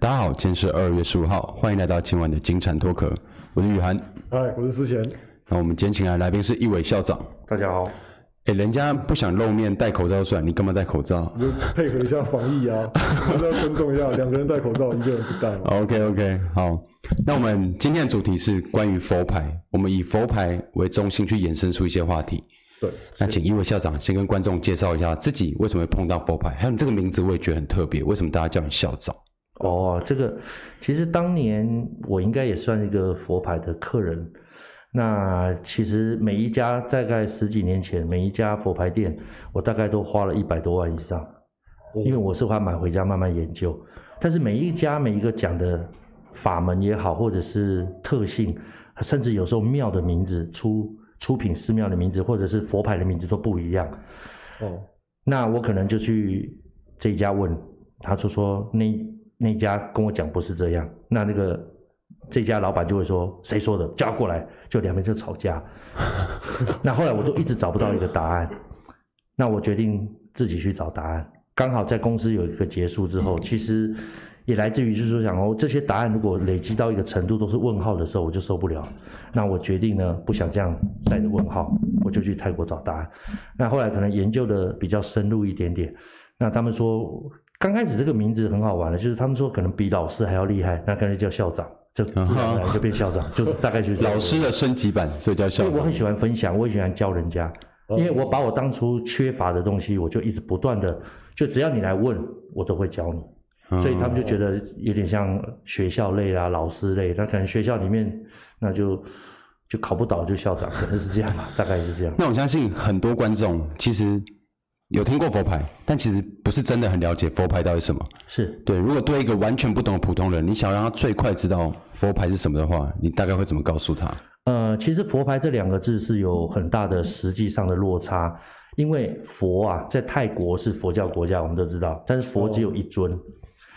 大家好，今天是二月十五号，欢迎来到今晚的金蝉脱壳，我是雨涵，嗨，我是思贤。那我们今天请来的来宾是一伟校长，大家好。哎，人家不想露面，戴口罩算，你干嘛戴口罩？就配合一下防疫啊，要尊重一下，两个人戴口罩，一个人不戴。OK OK，好。那我们今天的主题是关于佛牌，我们以佛牌为中心去衍生出一些话题。对，那请一伟校长先跟观众介绍一下自己为什么会碰到佛牌，还有你这个名字我也觉得很特别，为什么大家叫你校长？哦，这个其实当年我应该也算一个佛牌的客人。那其实每一家大概十几年前，每一家佛牌店，我大概都花了一百多万以上，因为我是花买回家慢慢研究。但是每一家每一个讲的法门也好，或者是特性，甚至有时候庙的名字出。出品寺庙的名字，或者是佛牌的名字都不一样。哦，那我可能就去这一家问，他就说那那家跟我讲不是这样。那那个这家老板就会说谁说的？叫过来，就两边就吵架。那后来我就一直找不到一个答案。那我决定自己去找答案。刚好在公司有一个结束之后，其实。也来自于就是说，想哦，这些答案如果累积到一个程度都是问号的时候，我就受不了。那我决定呢，不想这样带着问号，我就去泰国找答案。那后来可能研究的比较深入一点点。那他们说，刚开始这个名字很好玩的，就是他们说可能比老师还要厉害，那干脆叫校长，就自然而然就变校长，就是大概就是老师的升级版，所以叫校长。因为我很喜欢分享，我也喜欢教人家，因为我把我当初缺乏的东西，我就一直不断的，就只要你来问，我都会教你。所以他们就觉得有点像学校类啊，老师类。那可能学校里面，那就就考不倒就校长，可能是这样吧，大概是这样。那我相信很多观众其实有听过佛牌，但其实不是真的很了解佛牌到底什么。是对。如果对一个完全不懂的普通人，你想让他最快知道佛牌是什么的话，你大概会怎么告诉他？呃，其实佛牌这两个字是有很大的实际上的落差，因为佛啊，在泰国是佛教国家，我们都知道，但是佛只有一尊。哦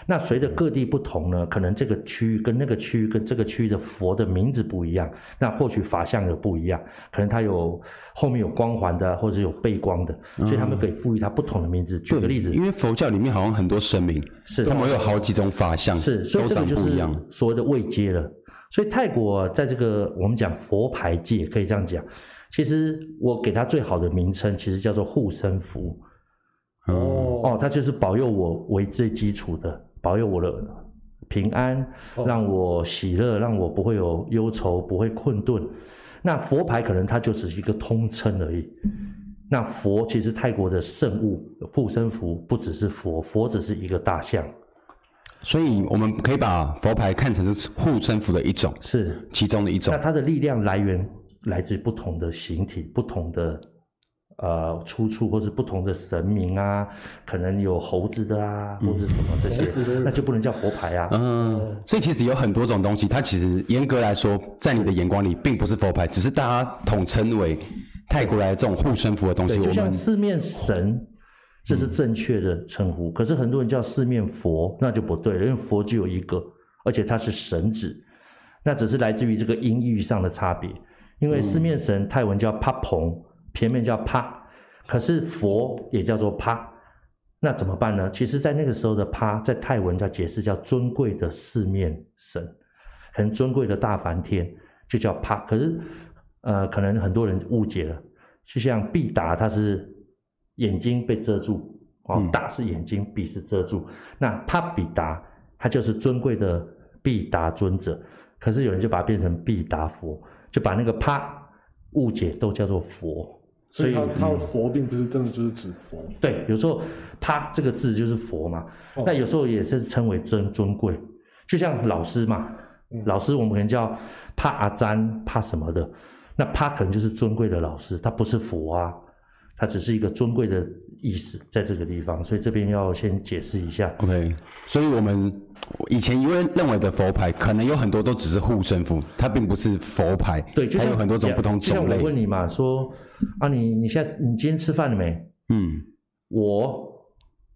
那随着各地不同呢，可能这个区域跟那个区域跟这个区域的佛的名字不一样，那或许法相有不一样，可能它有后面有光环的，或者有背光的，所以他们可以赋予它不同的名字。举个例子，因为佛教里面好像很多神明，是他们有好几种法相，是，所以这个就是所谓的位阶了。所以泰国在这个我们讲佛牌界可以这样讲，其实我给它最好的名称其实叫做护身符。哦哦，它就是保佑我为最基础的。保佑我的平安，让我喜乐，让我不会有忧愁，不会困顿。那佛牌可能它就只是一个通称而已。那佛其实泰国的圣物护身符不只是佛，佛只是一个大象。所以我们可以把佛牌看成是护身符的一种，是其中的一种。那它的力量来源来自于不同的形体，不同的。呃，出处或是不同的神明啊，可能有猴子的啊，嗯、或者什么这些，那就不能叫佛牌啊。嗯，所以其实有很多种东西，它其实严格来说，在你的眼光里并不是佛牌，只是大家统称为泰国来的这种护身符的东西。就像四面神，这是正确的称呼，嗯，可是很多人叫四面佛，那就不对了，因为佛只有一个，而且它是神指，那只是来自于这个音域上的差别。因为四面神泰文叫帕蓬。前面叫帕，可是佛也叫做帕，那怎么办呢？其实，在那个时候的帕，在泰文叫解释叫尊贵的四面神，很尊贵的大梵天，就叫帕。可是，呃，可能很多人误解了，就像毕达，他是眼睛被遮住，哦，大是眼睛，必是遮住，那帕比达，他就是尊贵的毕达尊者。可是有人就把它变成毕达佛，就把那个帕误解都叫做佛。所以他的佛并不是真的就是指佛。对，有时候“他”这个字就是佛嘛。那有时候也是称为尊尊贵，就像老师嘛，老师我们可能叫“怕阿詹”“怕什么的”，那“怕”可能就是尊贵的老师，他不是佛啊，他只是一个尊贵的意思，在这个地方。所以这边要先解释一下。OK，所以我们。以前因为认为的佛牌可能有很多都只是护身符，它并不是佛牌。对，就还有很多种不同种类。我问你嘛，说啊你，你你现在你今天吃饭了没？嗯，我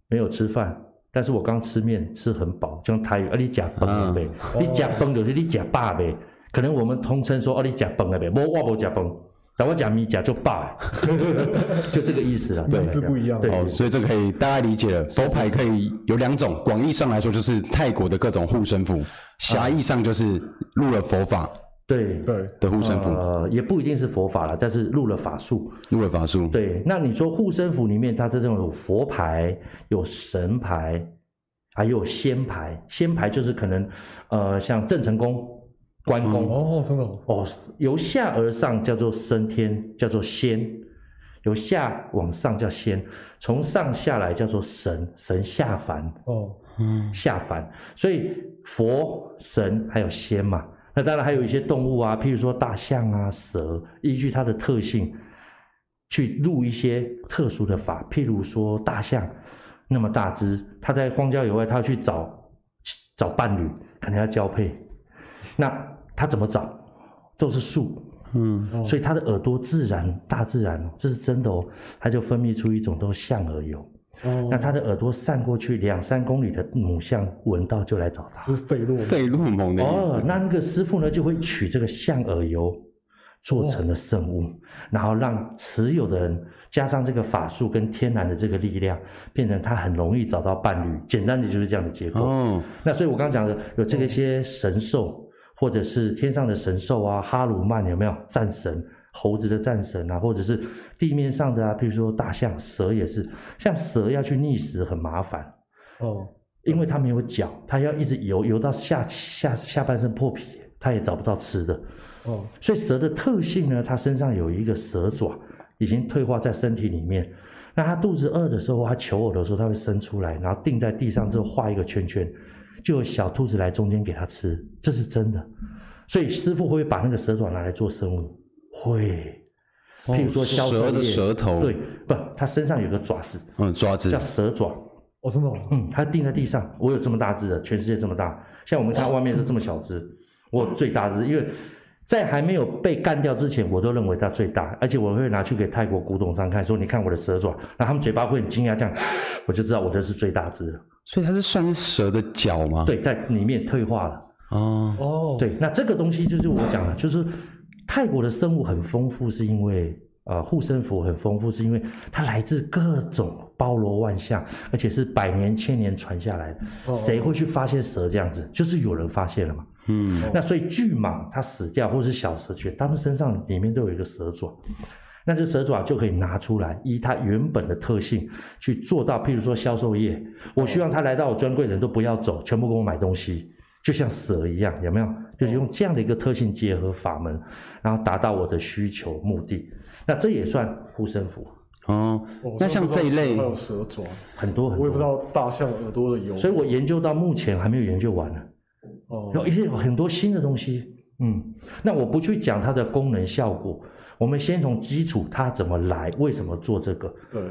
没有吃饭，但是我刚吃面吃很饱，就用台语啊，你假崩了呗？你假崩就是你假霸呗。可能我们通称说啊，你假崩了呗？我我没呷饭。然后讲米甲就霸，就这个意思了。对，字不一样。对，哦，所以这个可以大家理解了。佛牌可以有两种，广义上来说就是泰国的各种护身符，狭义上就是入了佛法。对对的护身符，呃，也不一定是佛法了，但是入了法术，入了法术。对，那你说护身符里面，它这种有佛牌、有神牌，还有仙牌。仙牌就是可能，呃，像郑成功。关公。哦，真的哦，由下而上叫做升天，叫做仙；由下往上叫仙，从上下来叫做神，神下凡。哦，嗯，下凡。所以佛、神还有仙嘛，那当然还有一些动物啊，譬如说大象啊、蛇，依据它的特性去入一些特殊的法。譬如说大象。那么大只，它在荒郊野外，它要去找找伴侣，可能要交配，那。他怎么找？都是树，嗯，所以它的耳朵自然，大自然，这是真的哦。它就分泌出一种都象耳油，哦，那它的耳朵散过去两三公里的母象闻到就来找它，就是费洛费洛蒙的意思。哦，那那个师傅呢就会取这个象耳油做成了圣物，哦，然后让持有的人加上这个法术跟天然的这个力量，变成他很容易找到伴侣。简单的就是这样的结果。哦，那所以我刚刚讲的有这个一些神兽。或者是天上的神兽啊，哈鲁曼有没有战神？猴子的战神啊，或者是地面上的啊，比如说大象、蛇也是。像蛇要去觅食很麻烦哦，因为它没有脚，它要一直游游到下下下半身破皮，它也找不到吃的哦。所以蛇的特性呢，它身上有一个蛇爪，已经退化在身体里面。那它肚子饿的时候，它求偶的时候，它会伸出来，然后定在地上之后画一个圈圈。就有小兔子来中间给它吃，这是真的。所以师傅会不会把那个蛇爪拿来做生物？会。譬如说削蛇的舌头，对，不，它身上有个爪子，嗯，爪子叫蛇爪。哦，真的。嗯，它钉在地上。我有这么大只的，全世界这么大。像我们看外面都这么小只，我最大只，因为在还没有被干掉之前，我都认为它最大。而且我会拿去给泰国古董商看，说你看我的蛇爪，然后他们嘴巴会很惊讶，这样我就知道我的是最大只的。所以它是算是蛇的脚吗？对，在里面退化了。哦哦，对，那这个东西就是我讲的，就是泰国的生物很丰富，是因为呃护身符很丰富，是因为它来自各种包罗万象，而且是百年千年传下来的。哦，谁会去发现蛇这样子？就是有人发现了嘛。嗯，那所以巨蟒它死掉，或是小蛇去，它们身上里面都有一个蛇爪。那只蛇爪就可以拿出来，依它原本的特性去做到，譬如说销售业，我希望他来到我专柜的人都不要走，全部给我买东西，就像蛇一样，有没有？就是用这样的一个特性结合法门，然后达到我的需求目的。那这也算护身符哦。那像这一类还有蛇爪，很多很多，我也不知道大象耳朵的油，所以我研究到目前还没有研究完呢。哦，有一些有很多新的东西，嗯，那我不去讲它的功能效果。我们先从基础，他怎么来，为什么做这个？对，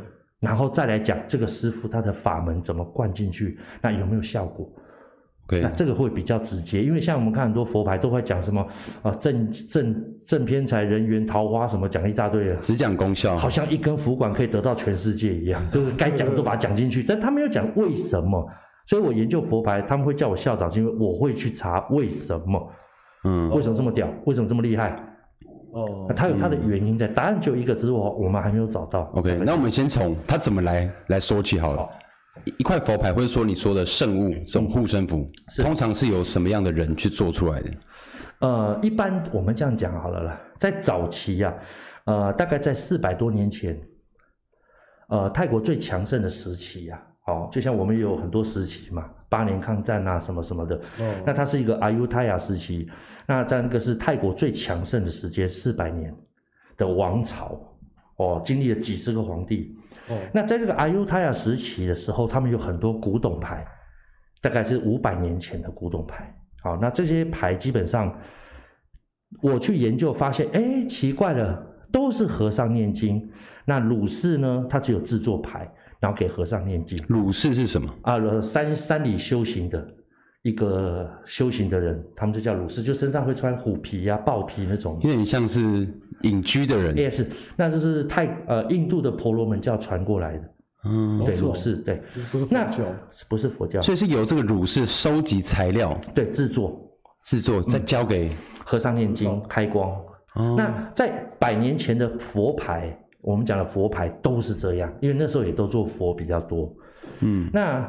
然后再来讲这个师傅他的法门怎么灌进去，那有没有效果？对，那这个会比较直接，因为像我们看很多佛牌都会讲什么啊，正正正偏财、人缘、桃花什么，讲一大堆的，只讲功效，好像一根符管可以得到全世界一样，就是 该讲的都把它讲进去，但他没有讲为什么。所以我研究佛牌，他们会叫我校长，是因为我会去查为什么，嗯，为什么这么屌，为什么这么厉害？哦，它有它的原因在，答案只有一个，只是我我们还没有找到。OK，那我们先从它怎么来来说起好了。好，一块佛牌或者说你说的圣物，这种护身符，嗯，通常是由什么样的人去做出来的？呃，一般我们这样讲好了啦，在早期呀，啊，呃，大概在四百多年前，呃，泰国最强盛的时期呀，啊，哦，就像我们有很多时期嘛。八年抗战啊，什么什么的，哦、那它是一个阿尤泰亚时期，那在那个是泰国最强盛的时间，四百年的王朝，哦，经历了几十个皇帝，哦，那在这个阿尤泰亚时期的时候，他们有很多古董牌，大概是五百年前的古董牌，好，那这些牌基本上，我去研究发现，哎，奇怪了，都是和尚念经，那鲁氏呢，它只有制作牌。然后给和尚念经。鲁寺是什么？啊，山山里修行的一个修行的人，他们就叫鲁寺，就身上会穿虎皮呀、啊、豹皮那种，有点像是隐居的人。也是，那这是泰呃印度的婆罗门教传过来的。嗯，对，鲁寺对，不是，不是佛教，所以是由这个鲁士收集材料，对，制作，制作再交给、嗯、和尚念经开光。哦、那在百年前的佛牌，我们讲的佛牌都是这样，因为那时候也都做佛比较多。嗯，那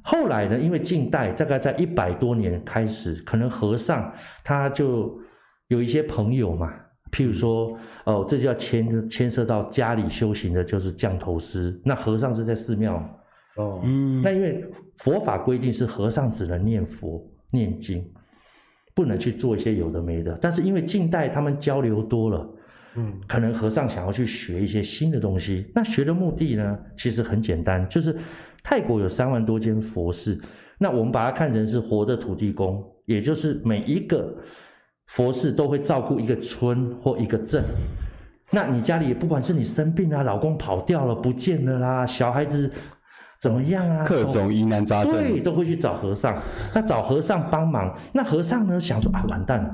后来呢？因为近代大概在一百多年开始，可能和尚他就有一些朋友嘛，譬如说，哦，这就要牵牵涉到家里修行的，就是降头师。那和尚是在寺庙。哦，嗯，那因为佛法规定是和尚只能念佛念经，不能去做一些有的没的。但是因为近代他们交流多了，嗯，可能和尚想要去学一些新的东西。那学的目的呢，其实很简单，就是泰国有三万多间佛寺，那我们把它看成是活的土地公，也就是每一个佛寺都会照顾一个村或一个镇。那你家里不管是你生病啊，老公跑掉了不见了啦，小孩子。怎么样啊？各种疑难杂症，对，都会去找和尚。那找和尚帮忙，那和尚呢，想说啊，完蛋了，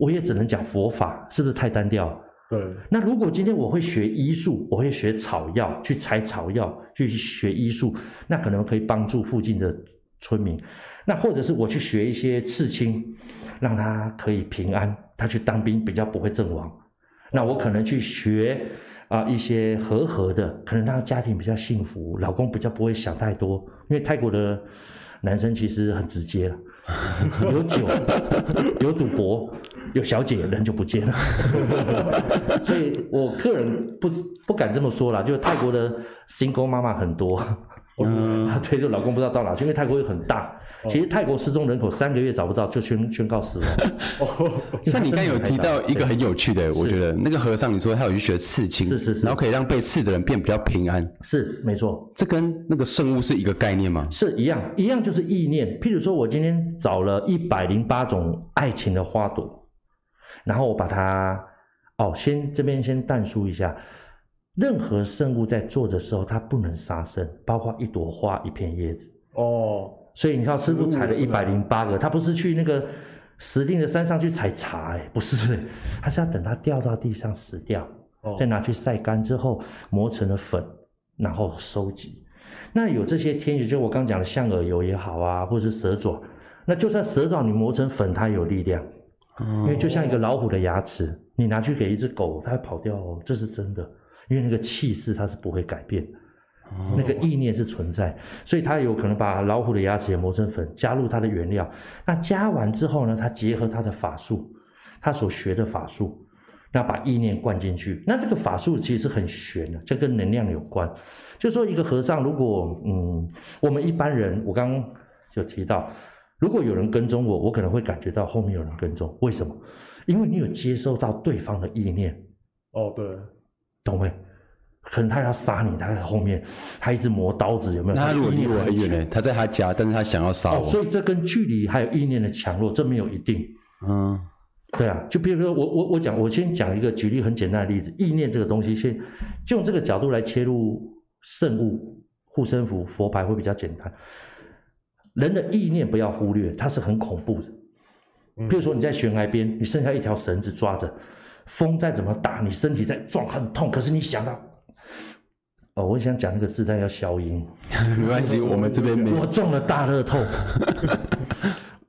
我也只能讲佛法，是不是太单调？对。那如果今天我会学医术，我会学草药，去采草药，去学医术，那可能可以帮助附近的村民。那或者是我去学一些刺青，让他可以平安，他去当兵比较不会阵亡。那我可能去学。啊，一些和合的，可能他家庭比较幸福，老公比较不会想太多，因为泰国的男生其实很直接了，有酒，有赌博，有小姐，人就不见了。所以我个人不不敢这么说啦，就是泰国的 single 妈妈很多。嗯，对，就老公不知道到哪去，因为泰国又很大。其实泰国失踪人口三个月找不到就宣宣告死亡。哦，像你刚有提到一个很有趣的，我觉得那个和尚，你说他有去学刺青，是是是，然后可以让被刺的人变比较平安，是没错。这跟那个圣物是一个概念吗？是一样，一样就是意念。譬如说我今天找了一百零八种爱情的花朵，然后我把它，哦，先这边先淡疏一下。任何圣物在做的时候，它不能杀生，包括一朵花、一片叶子。哦，所以你看，师傅采了一百零八个，他不是去那个石定的山上去采茶，哎，不是，他是要等它掉到地上死掉，哦，再拿去晒干之后磨成了粉，然后收集。那有这些天，就我刚讲的象耳油也好啊，或者是蛇爪，那就算蛇爪你磨成粉，它有力量，哦，因为就像一个老虎的牙齿，你拿去给一只狗，它会跑掉哦，这是真的。因为那个气势它是不会改变的，那个意念是存在，所以他有可能把老虎的牙齿也磨成粉，加入它的原料。那加完之后呢，他结合他的法术，他所学的法术，那把意念灌进去。那这个法术其实是很玄的，这跟能量有关。就是说一个和尚，如果嗯，我们一般人，我刚刚有提到，如果有人跟踪我，我可能会感觉到后面有人跟踪。为什么？因为你有接受到对方的意念。哦，对。懂没？可能他要杀你，他在后面，他一直磨刀子，有没有？那他如果离我很远呢？他在他家，但是他想要杀我。哦，所以这跟距离还有意念的强弱，这没有一定。嗯，对啊，就比如说我我我讲，我先讲一个举例很简单的例子，意念这个东西，先就用这个角度来切入圣物、护身符、佛牌会比较简单。人的意念不要忽略，它是很恐怖的。比如说你在悬崖边，你剩下一条绳子抓着。风再怎么大，你身体在撞很痛，可是你想到，哦，我想讲那个字，但要消音，没关系，我们这边没有。我中了大乐透，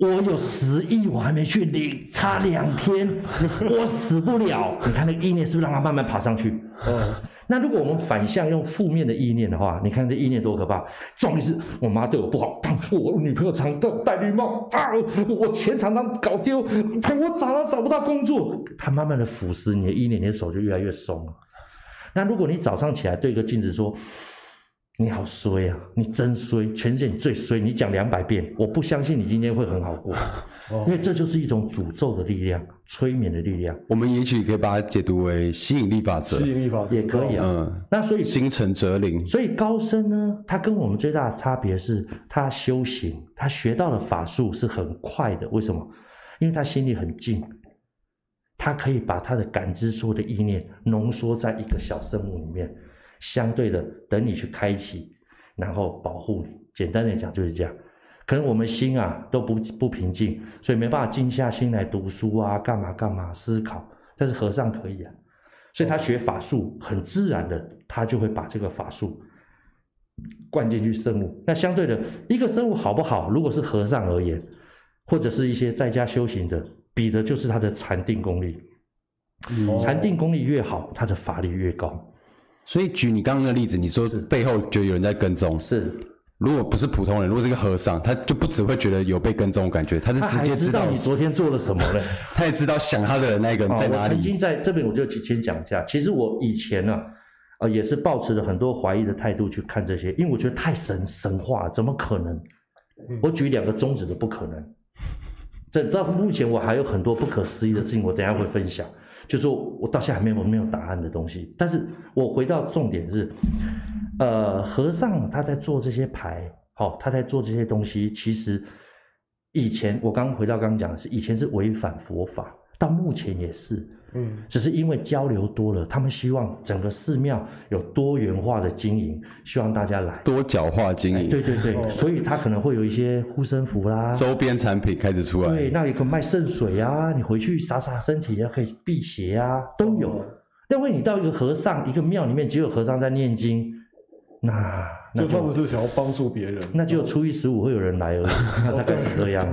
我有十亿，我还没去领，差两天，我死不了。你看那个意念是不是让它慢慢爬上去？哦。那如果我们反向用负面的意念的话，你看这意念多可怕！撞一次，我妈对我不好，我女朋友常戴戴绿帽啊，我钱常常搞丢，我找了找不到工作，它慢慢的腐蚀你的意念，你的手就越来越松了。那如果你早上起来对个镜子说，你好衰啊！你真衰，全世界你最衰。你讲两百遍，我不相信你今天会很好过，因为这就是一种诅咒的力量，催眠的力量。我们也许可以把它解读为吸引力法则，吸引力法则也可以啊。嗯，那所以心诚则灵。所以高僧呢，他跟我们最大的差别是，他修行，他学到的法术是很快的。为什么？因为他心里很静，他可以把他的感知所有的意念浓缩在一个小生物里面。相对的，等你去开启，然后保护你。简单的讲就是这样。可能我们心啊都不不平静，所以没办法静下心来读书啊，干嘛干嘛思考。但是和尚可以啊，所以他学法术很自然的，他就会把这个法术灌进去生物。那相对的，一个生物好不好？如果是和尚而言，或者是一些在家修行的，比的就是他的禅定功力。禅定功力越好，他的法力越高。所以举你刚刚的例子，你说背后觉得有人在跟踪，是。如果不是普通人，如果是一个和尚，他就不只会觉得有被跟踪的感觉，他是直接知道你昨天做了什么 了。他也知道想他的人那个人在哪里。哦、我曾经在这边，我就先讲一下。其实我以前呢、啊，呃，也是抱持了很多怀疑的态度去看这些，因为我觉得太神神话，怎么可能？我举两个宗旨的不可能。这到目前我还有很多不可思议的事情，我等一下会分享。就是说我到现在还没有没有答案的东西，但是我回到重点是，呃，和尚他在做这些牌，好、哦，他在做这些东西，其实以前我刚回到刚刚讲的是，以前是违反佛法，到目前也是。嗯，只是因为交流多了，他们希望整个寺庙有多元化的经营，希望大家来多角化经营。哎、对对对，哦、所以他可能会有一些护身符啦，周边产品开始出来。对，那也可以卖圣水啊，你回去洒洒身体也，可以辟邪啊，都有。因为你到一个和尚一个庙里面，只有和尚在念经，那，那就，就他们是想要帮助别人，那就初一十五会有人来而已，大概是这样。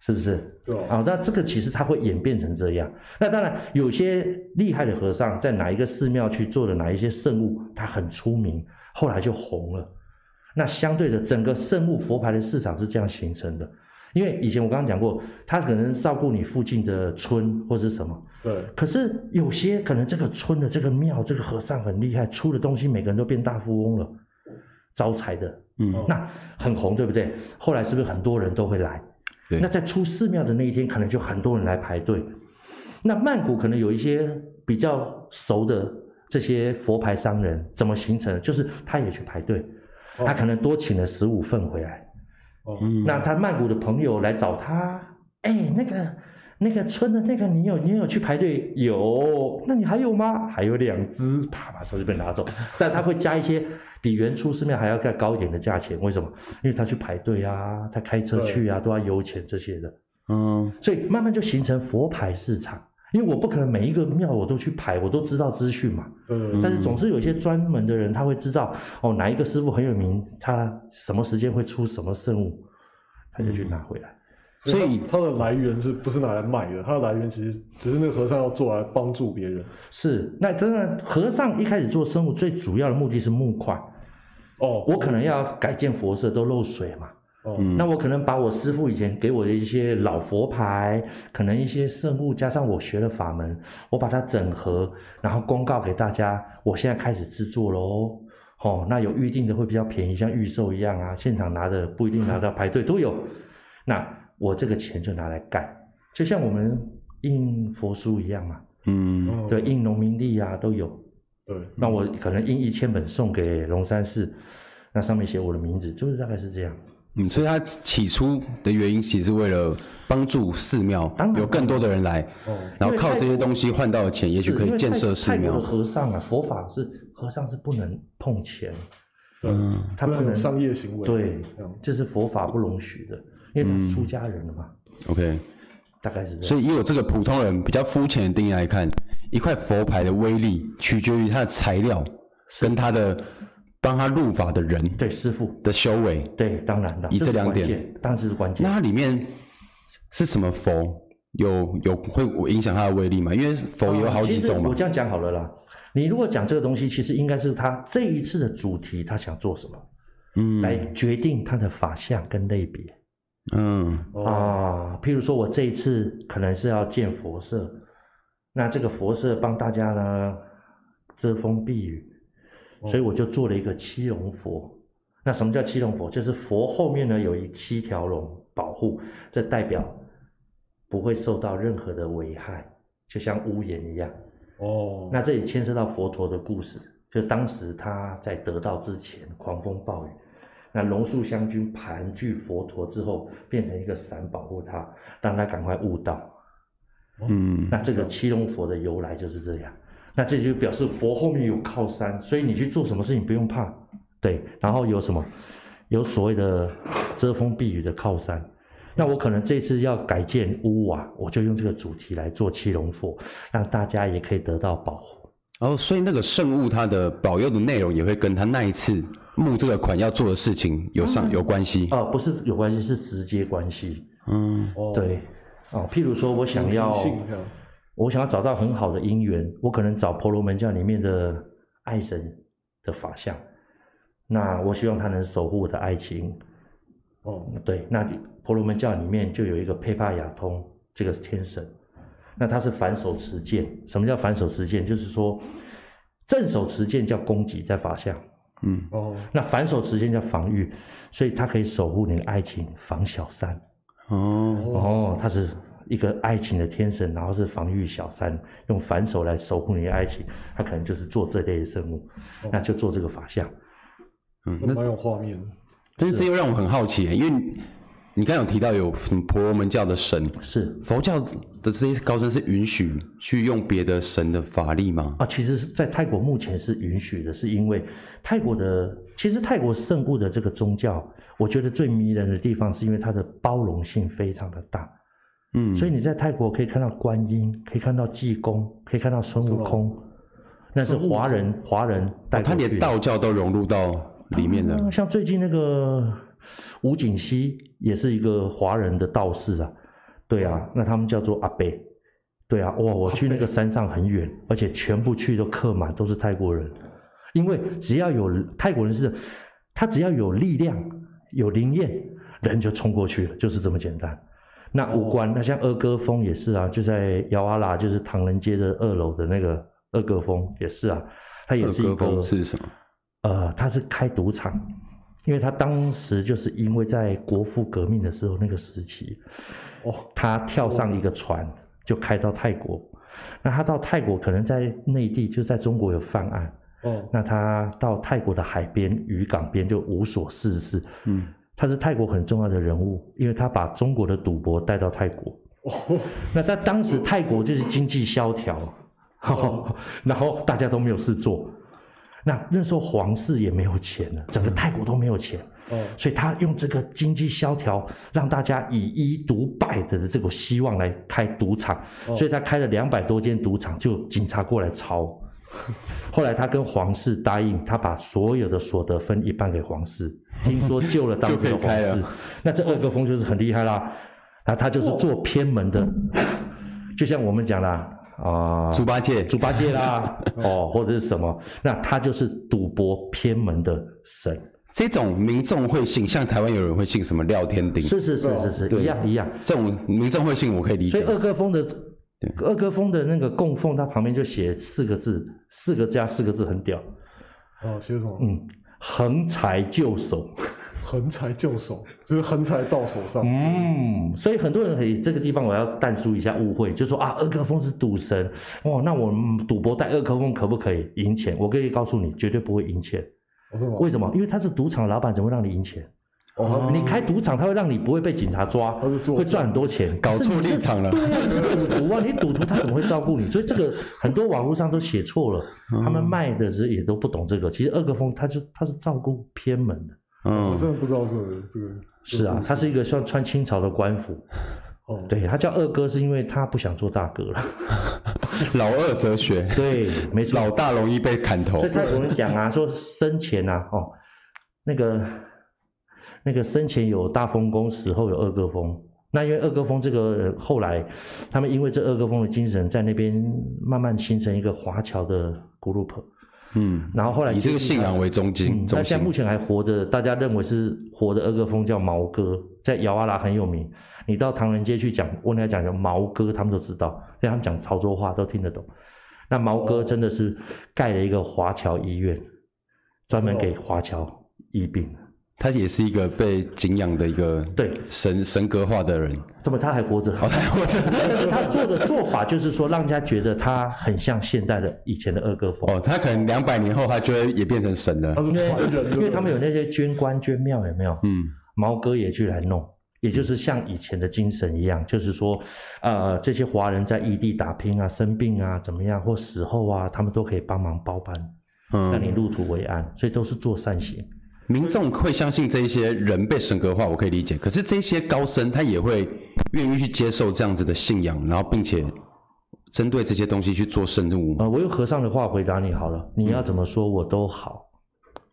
是不是？对啊，那这个其实它会演变成这样。那当然，有些厉害的和尚在哪一个寺庙去做的哪一些圣物，他很出名，后来就红了。那相对的，整个圣物佛牌的市场是这样形成的。因为以前我刚刚讲过，他可能照顾你附近的村或者什么。对。可是有些可能这个村的这个庙这个和尚很厉害，出的东西每个人都变大富翁了，招财的。嗯。那很红，对不对？后来是不是很多人都会来？那在出寺庙的那一天，可能就很多人来排队。那曼谷可能有一些比较熟的这些佛牌商人，怎么形成？就是他也去排队，他可能多请了十五份回来。哦，那他曼谷的朋友来找他，哎，那个。那个村的那个，你有你有去排队？有，那你还有吗？还有两只，啪把手就被拿走。但他会加一些比原初寺庙还要再高一点的价钱，为什么？因为他去排队啊，他开车去啊，都要油钱这些的。嗯，所以慢慢就形成佛牌市场。因为我不可能每一个庙我都去排，我都知道资讯嘛。嗯，但是总是有一些专门的人，他会知道哦，哪一个师傅很有名，他什么时间会出什么圣物，他就去拿回来。所以它的来源是不是拿来卖的？它的来源其实只是那个和尚要做来帮助别人。是，那真的和尚一开始做生物最主要的目的是募款。哦，我可能要改建佛舍都漏水嘛。哦，那我可能把我师父以前给我的一些老佛牌，可能一些圣物，加上我学的法门，我把它整合，然后公告给大家，我现在开始制作喽。哦，那有预定的会比较便宜，像预售一样啊，现场拿的不一定拿到，排队都有。那。我这个钱就拿来盖，就像我们印佛书一样嘛，嗯，对，印农民历啊都有，对，那我可能印一千本送给龙山寺，那上面写我的名字，就是大概是这样。嗯，所以他起初的原因其实是为了帮助寺庙，有更多的人来，哦，然后靠这些东西换到的钱，也许可以建设寺庙。的和尚啊，佛法是和尚是不能碰钱，嗯，他不能商业行为，对，这是佛法不容许的。因为他出家人了嘛，嗯，OK，大概是这样。所以，以我这个普通人比较肤浅的定义来看，一块佛牌的威力取决于它的材料，跟他的帮他入法的人，对师傅的修为，对，当然的，以这两点，当然是关键。那它里面是什么佛？有有会影响它的威力吗？因为佛有好几种嘛。我这样讲好了啦，你如果讲这个东西，其实应该是他这一次的主题，他想做什么，嗯，来决定他的法相跟类别。嗯啊，譬如说，我这一次可能是要建佛舍，那这个佛舍帮大家呢遮风避雨，所以我就做了一个七龙佛。那什么叫七龙佛？就是佛后面呢有一七条龙保护，这代表不会受到任何的危害，就像屋檐一样。哦，那这也牵涉到佛陀的故事，就当时他在得道之前狂风暴雨。那龙树香君盘踞佛陀之后，变成一个伞保护他，让他赶快悟道。嗯，那这个七龙佛的由来就是这样。那这就表示佛后面有靠山，所以你去做什么事情不用怕。对，然后有什么？有所谓的遮风避雨的靠山。那我可能这次要改建屋瓦，我就用这个主题来做七龙佛，让大家也可以得到保护。哦，所以那个圣物它的保佑的内容也会跟他那一次。募这个款要做的事情有上有关系哦，不是有关系，是直接关系。嗯，对，哦，譬如说我想要，我想要找到很好的姻缘，我可能找婆罗门教里面的爱神的法相。那我希望他能守护我的爱情。哦，对，那婆罗门教里面就有一个佩帕亚通，这个是天神。那他是反手持剑。什么叫反手持剑？就是说正手持剑叫攻击，在法相。嗯，哦，那反手持剑叫防御，所以他可以守护你的爱情，防小三。哦哦，他是一个爱情的天神，然后是防御小三，用反手来守护你的爱情，他可能就是做这类的生物，哦、那就做这个法相。嗯，那蛮有画面。但是这又让我很好奇，因为你刚刚有提到有婆罗门教的神，是佛教的这些高僧是允许去用别的神的法力吗？啊，其实，在泰国目前是允许的，是因为泰国的，其实泰国圣物的这个宗教，我觉得最迷人的地方是因为它的包容性非常的大。嗯，所以你在泰国可以看到观音，可以看到济公，可以看到孙悟空，那是华人华人他连道教都融入到里面了。啊，像最近那个吴景熙也是一个华人的道士啊，对啊，那他们叫做阿贝，对啊，哇，我去那个山上很远，而且全部去都客满，都是泰国人，因为只要有泰国人是，他只要有力量有灵验，人就冲过去了，就是这么简单。那五官，那像二哥峰也是啊，就在姚阿拉，就是唐人街的二楼的那个二哥峰也是啊，他也是一个是什么？呃，他是开赌场，因为他当时就是因为在国父革命的时候那个时期，哦，他跳上一个船就开到泰国，那他到泰国可能在内地就在中国有犯案，哦，那他到泰国的海边渔港边就无所事事，嗯。他是泰国很重要的人物，因为他把中国的赌博带到泰国。哦，那在当时泰国就是经济萧条，哦，然后大家都没有事做。那那时候皇室也没有钱了，整个泰国都没有钱。哦，所以他用这个经济萧条，让大家以一赌百的这个希望来开赌场。所以他开了两百多间赌场，就警察过来抄。后来他跟皇室答应，他把所有的所得分一半给皇室。听说救了当时的 皇室，那这二哥峰就是很厉害啦。那他就是做偏门的，就像我们讲啦，啊、呃，猪八戒，猪八戒啦，哦，或者是什么，那他就是赌博偏门的神。这种民众会信，像台湾有人会信什么廖天鼎，是是是是是，一样一样。这种民众会信，我可以理解。所以二哥峰的。二哥峰的那个供奉，它旁边就写四个字，四个加四个字很屌。哦，写什么？嗯，横财就手。横财就手，就是横财到手上。嗯，所以很多人可以这个地方我要淡出一下误会，就说啊，二哥峰是赌神。哦，那我们赌博带二哥峰可不可以赢钱？我可以告诉你，绝对不会赢钱。为什么？因为他是赌场的老板，怎么会让你赢钱？哦，你开赌场，他会让你不会被警察抓，会赚很多钱。搞错立场了。对啊，你是赌徒啊，你赌徒他怎么会照顾你？所以这个很多网络上都写错了，他们卖的时候也都不懂这个。其实二哥峰他就他是照顾偏门的。嗯，我真的不知道这个这个。是啊，他是一个算穿清朝的官服。哦，对，他叫二哥是因为他不想做大哥了。老二哲学。对，没错。老大容易被砍头。所以泰国人讲啊，说生前啊，哦，那个。那个生前有大丰公，死后有二哥风。那因为二哥峰这个后来，他们因为这二哥峰的精神，在那边慢慢形成一个华侨的 group。嗯，然后后来以这个信仰为中心。那现在目前还活着，大家认为是活的二哥峰叫毛哥，在姚阿拉很有名。你到唐人街去讲，问他讲叫毛哥，他们都知道，因为他们讲潮州话都听得懂。那毛哥真的是盖了一个华侨医院，专门给华侨医病。他也是一个被敬仰的一个对神神格化的人，那么他还活着？哦，他还活着。但是他做的做法就是说，让人家觉得他很像现代的以前的二哥风。哦，他可能两百年后，他就会也变成神了。因为因为他们有那些捐官捐庙，有没有？嗯，毛哥也去来弄，也就是像以前的精神一样，就是说，呃，这些华人在异地打拼啊、生病啊、怎么样或死后啊，他们都可以帮忙包办，嗯，让你入土为安，所以都是做善行。民众会相信这一些人被神格化，我可以理解。可是这些高僧他也会愿意去接受这样子的信仰，然后并且针对这些东西去做深入。呃，我用和尚的话回答你好了，你要怎么说我都好。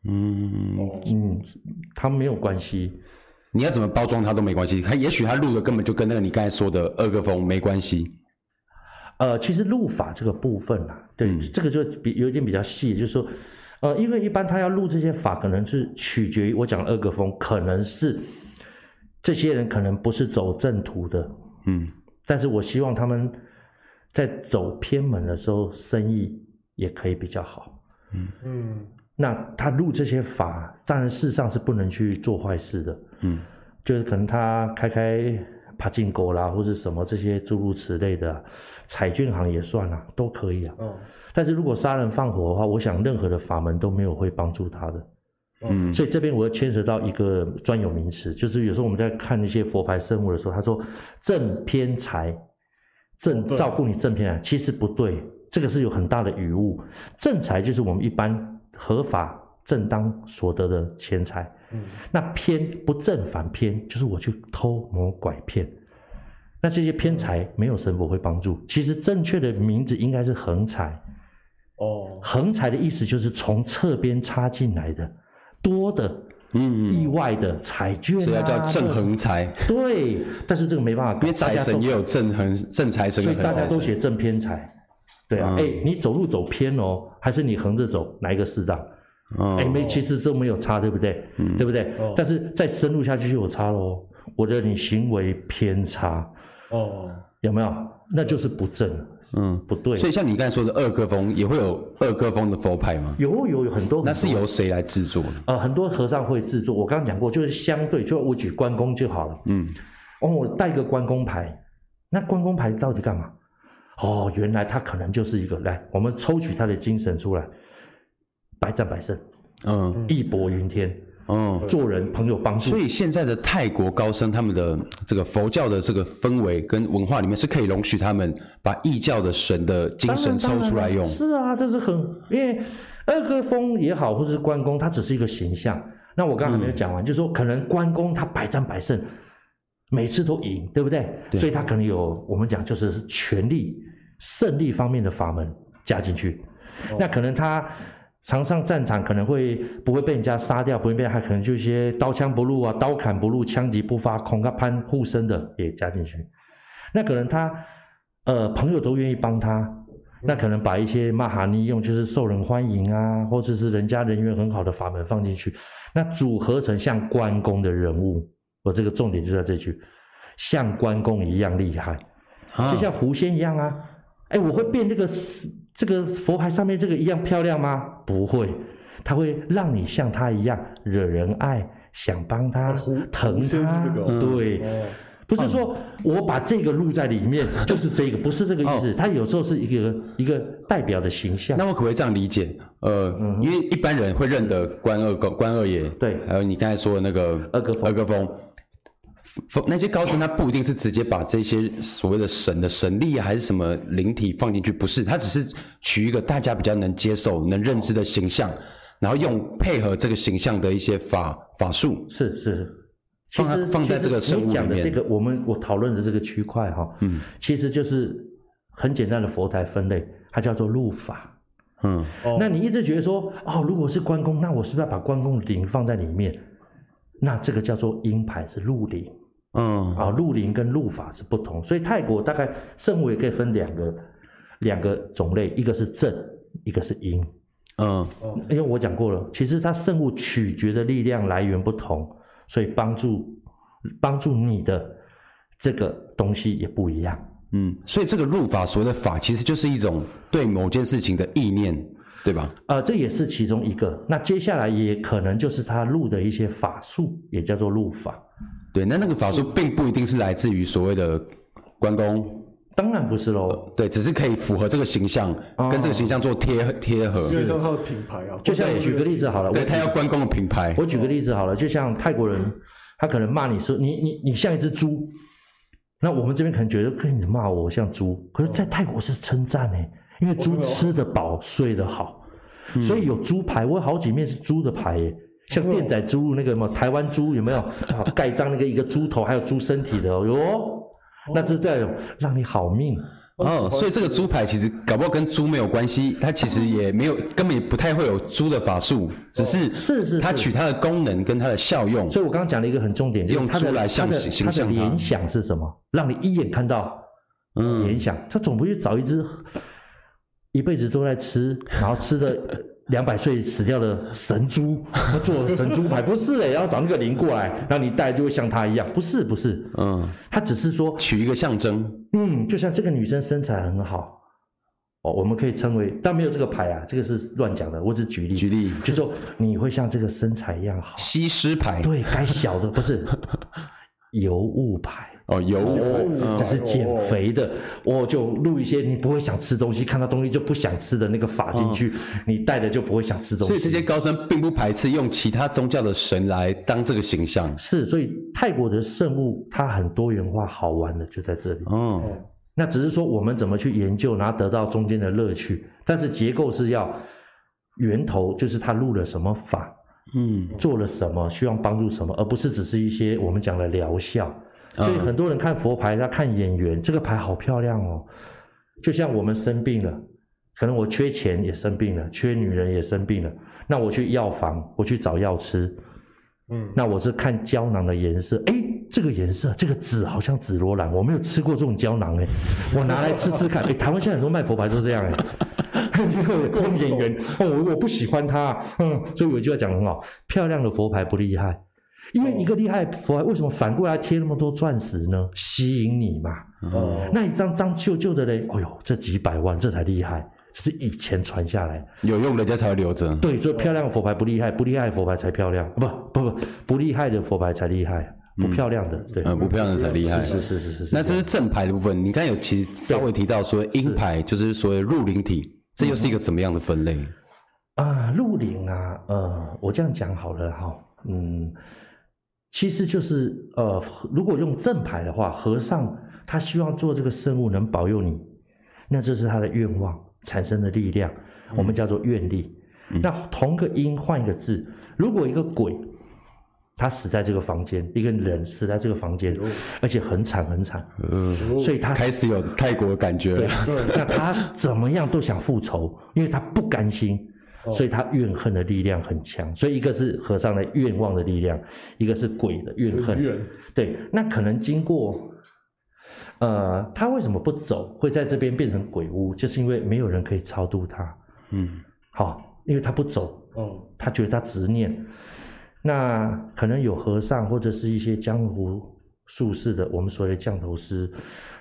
嗯嗯，他没有关系，你要怎么包装他都没关系。他也许他录的根本就跟那个你刚才说的二哥峰没关系。呃，其实录法这个部分啊，对，嗯、这个就比有点比较细，就是说，呃，因为一般他要入这些法，可能是取决于我讲二个风，可能是这些人可能不是走正途的，嗯，但是我希望他们在走偏门的时候，生意也可以比较好，嗯嗯，那他入这些法，当然事实上是不能去做坏事的，嗯，就是可能他开开。爬进沟啦，或者什么这些诸如此类的，彩券行也算啊，都可以啊。嗯。但是如果杀人放火的话，我想任何的法门都没有会帮助他的。嗯。所以这边我要牵扯到一个专有名词，就是有时候我们在看那些佛牌生物的时候，他说正偏财，正照顾你正偏财，其实不对，这个是有很大的语误。正财就是我们一般合法正当所得的钱财。嗯，那偏不正反偏，就是我去偷摸拐骗，那这些偏财没有神佛会帮助。其实正确的名字应该是横财。哦，横财的意思就是从侧边插进来的多的，嗯，意外的彩券，啊，所以叫正横财。对，但是这个没办法，因为财神也有正横正财神，所以大家都写正偏财。对啊，哎、嗯欸，你走路走偏哦，还是你横着走，哪一个适当？哎、欸，没，其实都没有差，对不对？嗯，对不对？哦、但是再深入下去就有差喽。我觉得你行为偏差，哦，有没有？那就是不正，嗯，不对。所以像你刚才说的二哥风，也会有二哥风的佛牌吗？有有有很多。那是由谁来制作的？呃，很多和尚会制作。我刚刚讲过，就是相对，就我举关公就好了。嗯，哦，我带个关公牌，那关公牌到底干嘛？哦，原来他可能就是一个，来，我们抽取他的精神出来。百战百胜，嗯，义薄云天，嗯，做人朋友帮助。所以现在的泰国高僧，他们的这个佛教的这个氛围跟文化里面，是可以容许他们把异教的神的精神抽出来用。是啊，这是很，因为二哥峰也好，或者是关公，他只是一个形象。那我刚才没有讲完，嗯、就是说可能关公他百战百胜，每次都赢，对不对？对，所以他可能有我们讲就是权力、胜利方面的法门加进去。哦、那可能他。常上战场可能会不会被人家杀掉，不会被他可能就一些刀枪不入啊，刀砍不入，枪击不发，空个攀护身的也加进去。那可能他呃朋友都愿意帮他，那可能把一些玛哈尼用就是受人欢迎啊，或者是人家人缘很好的法门放进去，那组合成像关公的人物。我这个重点就在这句，像关公一样厉害，就像狐仙一样啊。哎，我会变这个。这个佛牌上面这个一样漂亮吗？不会，它会让你像他一样惹人爱，想帮他疼他。对，不是说我把这个录在里面 就是这个，不是这个意思。它有时候是一个一个代表的形象。那我可不可以这样理解？呃，因为一般人会认得关二公、关二爷，对，还有你刚才说的那个二哥峰、二哥峰。那些高僧他不一定是直接把这些所谓的神的神力啊，还是什么灵体放进去，不是，他只是取一个大家比较能接受、能认知的形象，然后用配合这个形象的一些法法术，是是，放在放在这个圣物里面。这个我们我讨论的这个区块哈，嗯，其实就是很简单的佛台分类，它叫做入法。嗯，那你一直觉得说，哦，如果是关公，那我是不是要把关公的灵放在里面？那这个叫做阴牌，是入灵。嗯，啊，入灵跟入法是不同，所以泰国大概圣物也可以分两个两个种类，一个是正，一个是阴。嗯，因为我讲过了，其实它圣物取决的力量来源不同，所以帮助帮助你的这个东西也不一样。嗯，所以这个入法所谓的法，其实就是一种对某件事情的意念，对吧？呃，这也是其中一个。那接下来也可能就是他入的一些法术，也叫做入法。对，那那个法术并不一定是来自于所谓的关公，当然不是喽。对，只是可以符合这个形象，哦、跟这个形象做贴贴合。就像他的品牌啊，就像我举个例子好了，对，他要关公的品牌。我举个例子好了，就像泰国人，他可能骂你说你你你像一只猪，那我们这边可能觉得，可你骂我像猪，可是，在泰国是称赞呢，因为猪吃得饱，睡得好，嗯、所以有猪牌，我有好几面是猪的牌耶。像电仔猪那个什么台湾猪有没有啊？盖章那个一个猪头，还有猪身体的哦哟，那这这种让你好命哦。所以这个猪牌其实搞不好跟猪没有关系，它其实也没有，根本也不太会有猪的法术，只是是是它取它的功能跟它的效用。所以我刚刚讲了一个很重点，用猪来象形象。它的联想是什么？让你一眼看到联想，它总不会找一只一辈子都在吃，然后吃的两百岁死掉的神猪，他做神猪牌，不是哎，然后找那个灵过来，然后你戴就会像他一样，不是不是，嗯，他只是说取一个象征，嗯，就像这个女生身材很好。哦，我们可以称为，但没有这个牌啊，这个是乱讲的。我只举例，举例，就是说你会像这个身材一样好，西施牌，对，该小的不是。尤物牌哦，尤物，这是减肥的，我就录一些你不会想吃东西，看到东西就不想吃的那个法进去，你带的就不会想吃东西。所以这些高僧并不排斥用其他宗教的神来当这个形象，是，所以泰国的圣物它很多元化，好玩的就在这里。哦。那只是说我们怎么去研究，然后得到中间的乐趣，但是结构是要源头，就是他入了什么法，嗯，做了什么，希望帮助什么，而不是只是一些我们讲的疗效。所以很多人看佛牌，他看眼缘，这个牌好漂亮哦。就像我们生病了，可能我缺钱也生病了，缺女人也生病了，那我去药房，我去找药吃。嗯，那我是看胶囊的颜色，哎，这个颜色，这个紫好像紫罗兰，我没有吃过这种胶囊，哎，我拿来吃吃看，哎，台湾现在很多卖佛牌都这样，哎，用眼缘，哦，我我不喜欢它，嗯，所以我就要讲很好，漂亮的佛牌不厉害，因为一个厉害佛牌为什么反过来贴那么多钻石呢？吸引你嘛，哦，那一张张旧旧的嘞，哎呦，这几百万，这才厉害。是以前传下来，有用人家才会留着。对，所以漂亮的佛牌不厉害，不厉害的佛牌才漂亮。不不不，不厉害的佛牌才厉害，不漂亮的，对，嗯，不漂亮的才厉害。是是是是是。那这是正牌的部分，你刚才有其实稍微提到说阴牌，就是所谓入灵体，这又是一个怎么样的分类？啊，入灵啊，呃，我这样讲好了哈，嗯，其实就是呃，如果用正牌的话，和尚他希望做这个圣物能保佑你，那这是他的愿望。产生的力量，我们叫做愿力。嗯、那同个音换一个字，如果一个鬼他死在这个房间，一个人死在这个房间，而且很惨很惨，嗯，所以他开始有泰国的感觉了。那他怎么样都想复仇，因为他不甘心，所以他怨恨的力量很强。所以一个是和尚的愿望的力量，一个是鬼的怨恨。对，那可能经过。呃，他为什么不走？会在这边变成鬼屋，就是因为没有人可以超度他。嗯，好，因为他不走，嗯，他觉得他执念。那可能有和尚或者是一些江湖术士的，我们所谓的降头师，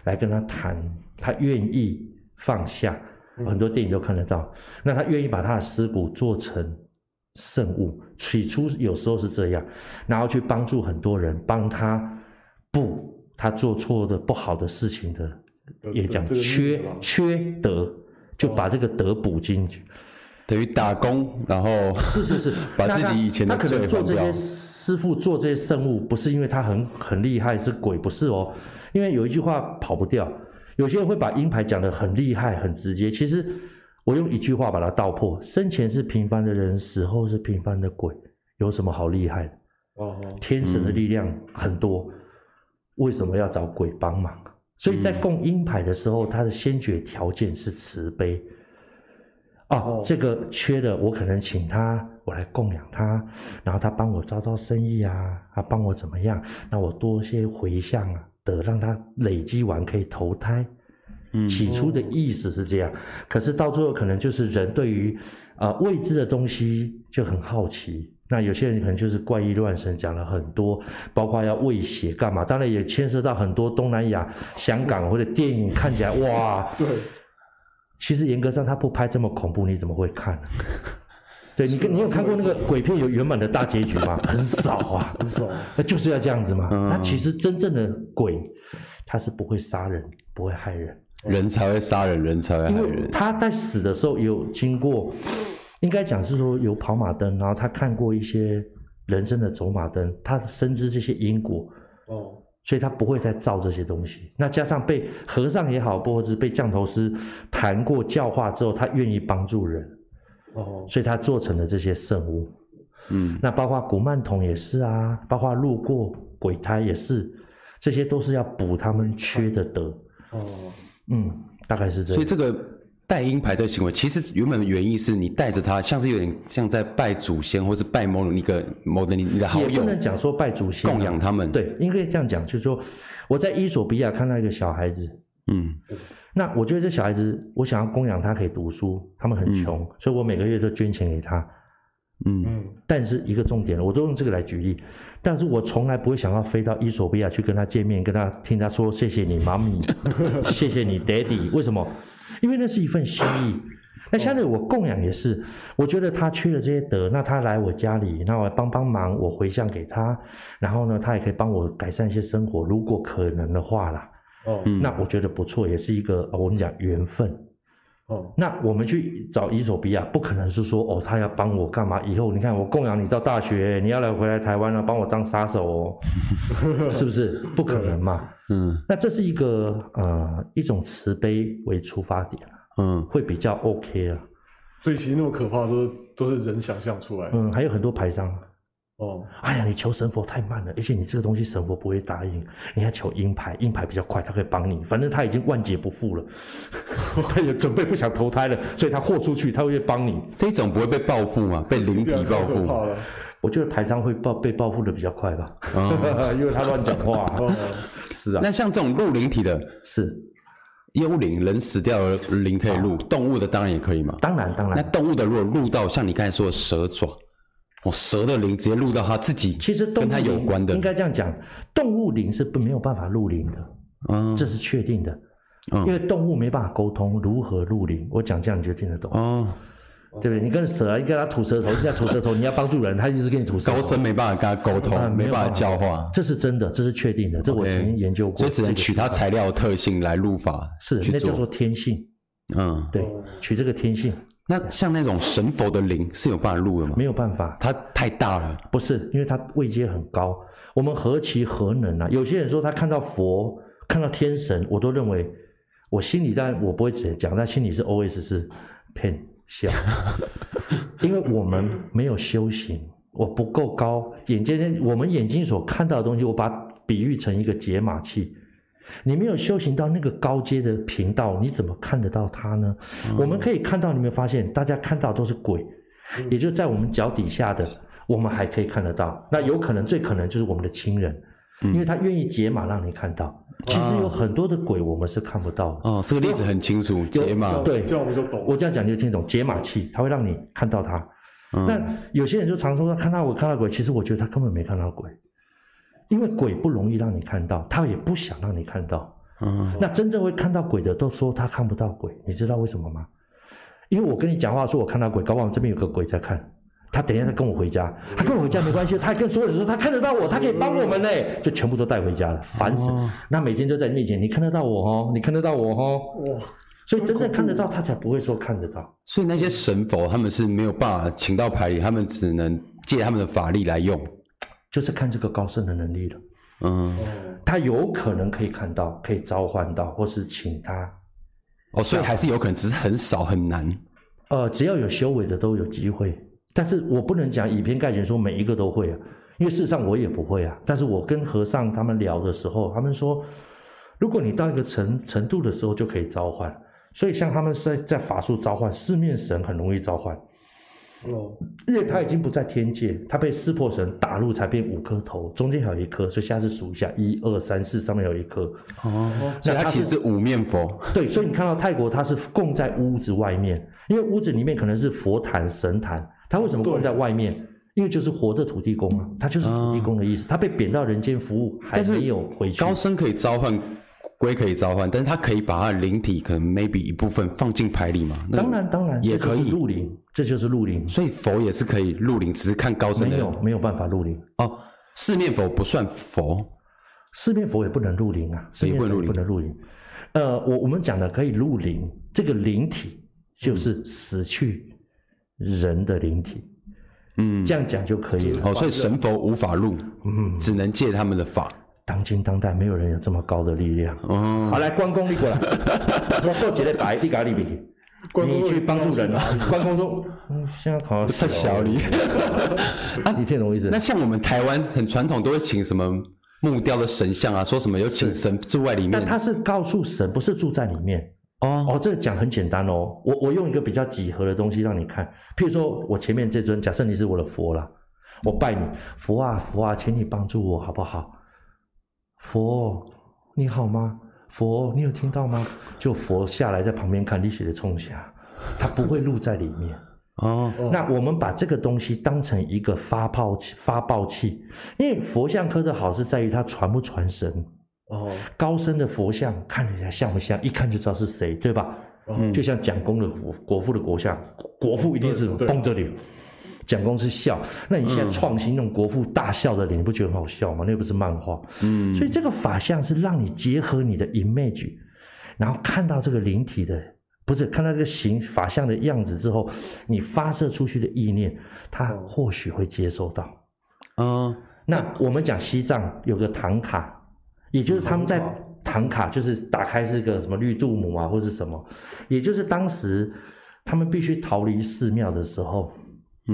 来跟他谈，他愿意放下。很多电影都看得到。那他愿意把他的尸骨做成圣物，起初有时候是这样，然后去帮助很多人，帮他不。他做错的不好的事情的，也讲缺缺德，就把这个德补进去，等于打工，然后是是是，把自己以前的他可能做这些师傅做这些圣物，不是因为他很很厉害是鬼，不是哦，因为有一句话跑不掉，有些人会把阴牌讲得很厉害很直接，其实我用一句话把它道破：生前是平凡的人，死后是平凡的鬼，有什么好厉害的？哦，天神的力量很多。嗯为什么要找鬼帮忙？所以在供阴牌的时候，它的先决条件是慈悲。哦，哦，这个缺的，我可能请他，我来供养他，然后他帮我招招生意啊，他帮我怎么样？那我多些回向啊，得让他累积完可以投胎。嗯，起初的意思是这样，可是到最后可能就是人对于啊、呃、未知的东西就很好奇。那有些人可能就是怪异乱神，讲了很多，包括要喂血干嘛，当然也牵涉到很多东南亚、香港或者电影看起来哇，对，其实严格上他不拍这么恐怖，你怎么会看？对你跟，你有看过那个鬼片有圆满的大结局吗？很少啊，很少，那就是要这样子嘛。那其实真正的鬼，他是不会杀人，不会害人，人才会杀人，人才会害人。他在死的时候有经过。应该讲是说有跑马灯，然后他看过一些人生的走马灯，他深知这些因果，哦，所以他不会再造这些东西。那加上被和尚也好，或者是被降头师谈过教化之后，他愿意帮助人，哦，所以他做成了这些圣物。嗯，那包括古曼童也是啊，包括路过鬼胎也是，这些都是要补他们缺的德。哦，嗯，大概是这样。所以这个。戴阴牌这个行为，其实原本的原意是你带着它，像是有点像在拜祖先，或是拜某一个某的你你的好友。也不能讲说拜祖先，供养他们。对，应该这样讲，就是说我在伊索比亚看到一个小孩子，嗯，那我觉得这小孩子，我想要供养他可以读书，他们很穷，嗯、所以我每个月都捐钱给他。嗯嗯，但是一个重点，我都用这个来举例，但是我从来不会想要飞到伊索比亚去跟他见面，跟他听他说谢谢你妈咪，谢谢你 daddy，为什么？因为那是一份心意。那相对我供养也是，我觉得他缺了这些德，那他来我家里，那我帮帮忙，我回向给他，然后呢，他也可以帮我改善一些生活，如果可能的话啦。哦，那我觉得不错，也是一个我们讲缘分。哦，那我们去找伊索比亚，不可能是说哦，他要帮我干嘛？以后你看我供养你到大学，你要来回来台湾了，帮我当杀手哦，是不是？不可能嘛。嗯，那这是一个呃一种慈悲为出发点，嗯，会比较 OK 啊。所以其实那么可怕都是都是人想象出来的。嗯，还有很多牌商。哦，哎呀，你求神佛太慢了，而且你这个东西神佛不会答应。你要求阴牌，阴牌比较快，他可以帮你。反正他已经万劫不复了，他也准备不想投胎了，所以他豁出去，他会帮你。这种不会被报复吗？被灵体报复？我觉得牌商会报被报复的比较快吧，哦、因为他乱讲话。哦、是啊，那像这种入灵体的，是幽灵，人死掉了灵可以入，哦、动物的当然也可以嘛。当然当然。那动物的如果入到像你刚才说的蛇爪。哦，蛇的灵直接入到他自己，其实跟他有关的，应该这样讲，动物灵是不没有办法入灵的，嗯，这是确定的，嗯，因为动物没办法沟通，如何入灵？我讲这样你就听得懂，哦，对不对？你跟蛇，你跟他吐舌头，你要吐舌头，你要帮助人，他一直跟你吐舌头，高僧没办法跟他沟通，没办法教化，这是真的，这是确定的，这我曾经研究过，所以只能取它材料的特性来入法，是，那叫做天性，嗯，对，取这个天性。那像那种神佛的灵是有办法入的吗？没有办法，它太大了。不是，因为它位阶很高。我们何其何能啊！有些人说他看到佛、看到天神，我都认为，我心里当然我不会直接讲，但心里是 OS 是骗笑，因为我们没有修行，我不够高，眼睛我们眼睛所看到的东西，我把它比喻成一个解码器。你没有修行到那个高阶的频道，你怎么看得到它呢？嗯、我们可以看到，你没有发现，大家看到都是鬼，嗯、也就在我们脚底下的，我们还可以看得到。那有可能，最可能就是我们的亲人，嗯、因为他愿意解码让你看到。其实有很多的鬼，我们是看不到的。哦，这个例子很清楚，解码对，这样我们就懂。我这样讲你就听懂，解码器，它会让你看到他。嗯、那有些人就常说看到我看到鬼，其实我觉得他根本没看到鬼。因为鬼不容易让你看到，他也不想让你看到。嗯，那真正会看到鬼的都说他看不到鬼，你知道为什么吗？因为我跟你讲话说我看到鬼，搞不好这边有个鬼在看，他等一下他跟我回家，他跟我回家没关系，他还跟所有人说他看得到我，他可以帮我们呢，就全部都带回家了，烦死。那每天都在你面前，你看得到我哦，你看得到我哦，哇，所以真正看得到他才不会说看得到。所以那些神佛他们是没有办法请到牌里，他们只能借他们的法力来用。就是看这个高僧的能力了，嗯，他有可能可以看到，可以召唤到，或是请他，哦，所以还是有可能，只是很少很难。呃，只要有修为的都有机会，但是我不能讲以偏概全说每一个都会啊，因为事实上我也不会啊。但是我跟和尚他们聊的时候，他们说，如果你到一个程程度的时候就可以召唤，所以像他们在在法术召唤四面神很容易召唤。哦，因为他已经不在天界，他被撕破神打入才变五颗头，中间还有一颗，所以下次数一下，一二三四，上面有一颗。哦，所以他其实是五面佛。对，所以你看到泰国，它是供在屋子外面，因为屋子里面可能是佛坛、神坛，他为什么供在外面？因为就是活的土地公啊，他就是土地公的意思，他被贬到人间服务，还没有回去。高僧可以召唤。龟可以召唤，但是他可以把他的灵体可能 maybe 一部分放进牌里嘛？当然当然也可以入灵，这就是入灵。所以佛也是可以入灵，只是看高僧的。没有没有办法入灵哦。四面佛不算佛，四面佛也不能入灵啊，四面佛也不能入灵。呃，我我们讲的可以入灵，这个灵体就是死去人的灵体。嗯，这样讲就可以了。哦，所以神佛无法入，嗯，只能借他们的法。当今当代没有人有这么高的力量。哦，好，来关公你过来，我做几个白，你搞里边，你去帮助人啊。关公说，嗯，现在考太小了。你听懂我意思？那像我们台湾很传统，都会请什么木雕的神像啊，说什么有请神住在里面。但他是告诉神，不是住在里面。哦哦，这个讲很简单哦。我我用一个比较几何的东西让你看，譬如说我前面这尊，假设你是我的佛啦，我拜你，佛啊佛啊，请你帮助我好不好？佛，你好吗？佛，你有听到吗？就佛下来在旁边看你写的冲下，他不会录在里面。哦，那我们把这个东西当成一个发泡器，发报器，因为佛像科的好是在于它传不传神。哦，高深的佛像看起来像不像？一看就知道是谁，对吧？嗯，就像蒋公的国国父的国像，国父一定是绷着脸，蒋公是笑。那你现在创新那种国父大笑的脸，你不觉得很好笑吗？那又不是漫画。嗯，所以这个法相是让你结合你的 image，然后看到这个灵体的。不是看到这个形法相的样子之后，你发射出去的意念，他或许会接收到。嗯，那我们讲西藏有个唐卡，也就是他们在唐卡就是打开是个什么绿度母啊，或是什么，也就是当时他们必须逃离寺庙的时候，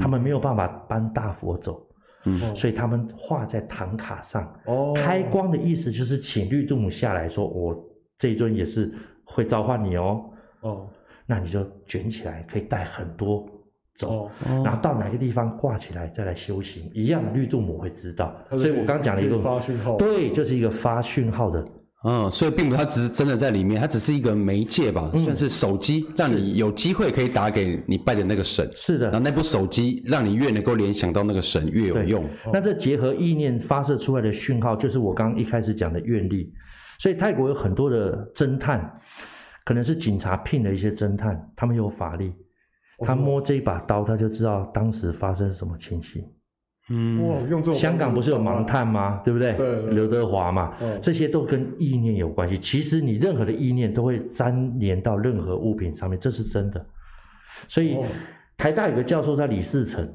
他们没有办法搬大佛走，嗯，所以他们画在唐卡上。哦，开光的意思就是请绿度母下来说，我这一尊也是会召唤你哦。哦，那你就卷起来，可以带很多走，哦、然后到哪个地方挂起来再来修行，一样绿度母会知道。所以我刚讲了一个发讯号，对，就是一个发讯号的。嗯，所以并不，它只是真的在里面，它只是一个媒介吧，嗯、算是手机，让你有机会可以打给你拜的那个神。是的，然后那部手机让你越能够联想到那个神，越有用。那这结合意念发射出来的讯号，就是我刚刚一开始讲的愿力。所以泰国有很多的侦探。可能是警察聘的一些侦探，他们有法力，他摸这一把刀，他就知道当时发生什么情形。嗯，哇，用这种香港不是有盲探吗？对不对？对，刘德华嘛，这些都跟意念有关系。其实你任何的意念都会粘连到任何物品上面，这是真的。所以台大有个教授叫李世成，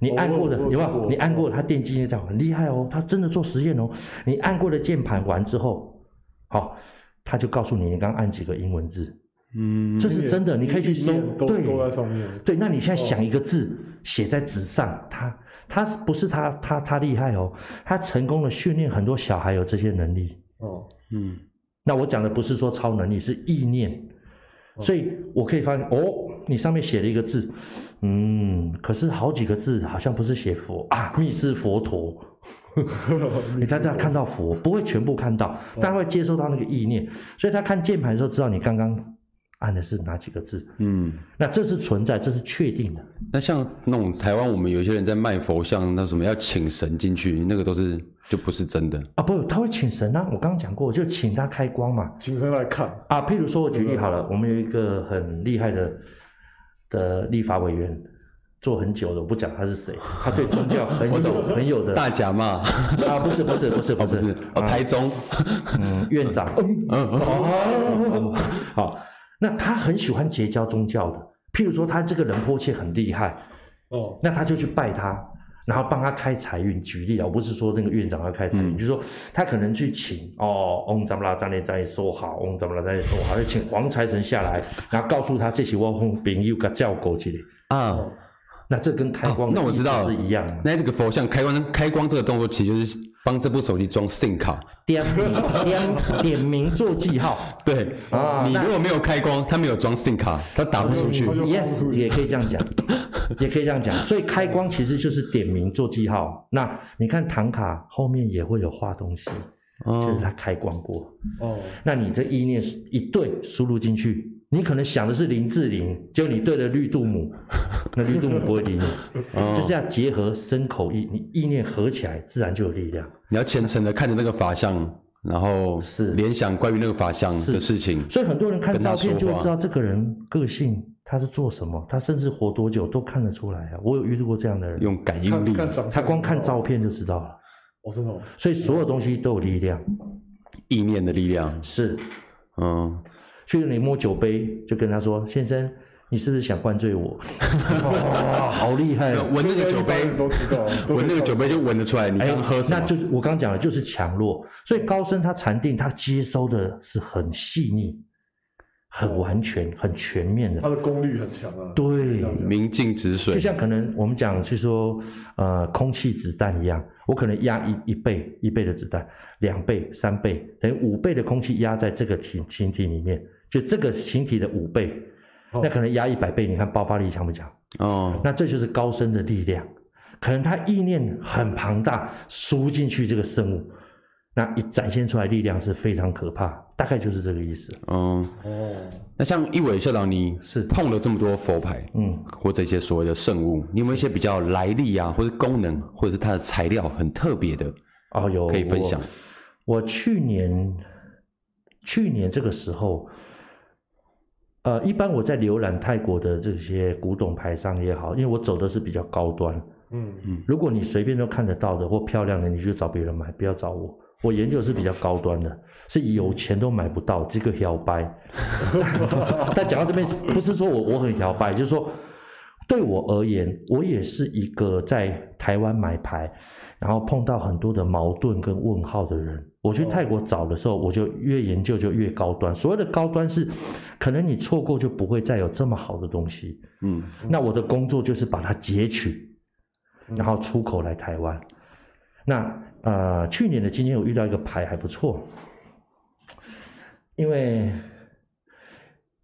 你按过的有没有？你按过他电击那叫很厉害哦，他真的做实验哦。你按过的键盘完之后，好。他就告诉你，你刚按几个英文字，嗯，这是真的，你可以去搜，对，那你现在想一个字，写在纸上，他，他不是他，他，他厉害哦，他成功的训练很多小孩有这些能力。哦，嗯，那我讲的不是说超能力，是意念，所以我可以发现，哦，你上面写了一个字，嗯，可是好几个字好像不是写佛啊，密室佛陀。你在这看到佛，不会全部看到，但会接收到那个意念，所以他看键盘的时候知道你刚刚按的是哪几个字。嗯，那这是存在，这是确定的。那像那种台湾，我们有些人在卖佛像，那什么要请神进去，那个都是就不是真的啊？不，他会请神啊！我刚刚讲过，就请他开光嘛，请神来看啊。譬如说，我举例好了，我们有一个很厉害的的立法委员。做很久的，我不讲他是谁，他对宗教很有 很有的大甲嘛啊，不是不是不是不是，不是 哦，台中嗯院长 嗯哦好，那他很喜欢结交宗教的，譬如说他这个人迫切很厉害哦，那他就去拜他，然后帮他开财运。举例啊，我不是说那个院长要开财运，就是说他可能去请哦，嗡咱们拉张列张说好，嗡咱们拉张列说好，就请黄财神下来，然后告诉他这些我红饼又个叫狗去的啊。那这跟开光、哦、那我知道是一样的。那这个佛像开光，开光这个动作其实就是帮这部手机装 SIM 卡，点名点点名做记号。对啊，你如果没有开光，它没有装 SIM 卡，它打不出去。Yes，也可以这样讲，也可以这样讲。所以开光其实就是点名做记号。那你看唐卡后面也会有画东西，哦、就是它开光过。哦，那你这意念一对输入进去。你可能想的是林志玲，结果你对了绿度母，那绿度母不会理你，哦、就是要结合身口意，你意念合起来，自然就有力量。你要虔诚的看着那个法相，然后是联想关于那个法相的事情。所以很多人看照片就会知道这个人个性，他是做什么，他甚至活多久都看得出来啊。我有遇到过这样的人，用感应力，他光看照片就知道了。我是哦，所以所有东西都有力量，意念的力量是，嗯。去你摸酒杯，就跟他说：“先生，你是不是想灌醉我？”哇，好厉害！闻那个酒杯都知道，闻那个酒杯就闻得出来。你刚喝什么？那就是我刚讲的，就是强弱。所以高僧他禅定，他接收的是很细腻、很完全、很全面的。他的功率很强啊。对，明镜止水。就像可能我们讲，是说，呃，空气子弹一样。我可能压一一倍一倍的子弹，两倍、三倍，等于五倍的空气压在这个体形体里面。就这个形体的五倍，那可能压一百倍，你看爆发力强不强？哦，那这就是高深的力量，可能他意念很庞大，输进去这个生物，那一展现出来力量是非常可怕，大概就是这个意思。嗯，哦，那像一伟校长，你是碰了这么多佛牌，嗯，或这些所谓的圣物，你有没有一些比较来历啊，或者功能，或者是它的材料很特别的？哦，有可以分享。我，我去年去年这个时候。呃，一般我在浏览泰国的这些古董牌商也好，因为我走的是比较高端，嗯嗯，如果你随便都看得到的或漂亮的，你就找别人买，不要找我。我研究的是比较高端的，是有钱都买不到这个摇摆。但讲到这边，不是说我我很摇摆，就是说。对我而言，我也是一个在台湾买牌，然后碰到很多的矛盾跟问号的人。我去泰国找的时候，我就越研究就越高端。所谓的高端是，可能你错过就不会再有这么好的东西。嗯，那我的工作就是把它截取，然后出口来台湾。那呃，去年的今天我遇到一个牌还不错，因为。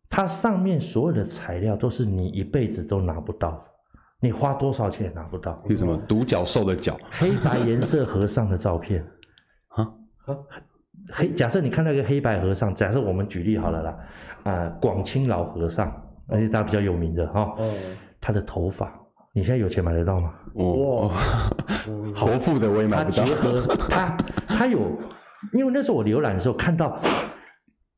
它上面所有的材料都是你一辈子都拿不到，你花多少钱也拿不到。有什么独角兽的角？黑白颜色和尚的照片啊？黑，假设你看到一个黑白和尚，假设我们举例好了啦，啊、呃，广清老和尚，而且他比较有名的哈，哦，他的头发，你现在有钱买得到吗？哇，国富的我也买不到。他结合他，他有，因为那时候我浏览的时候看到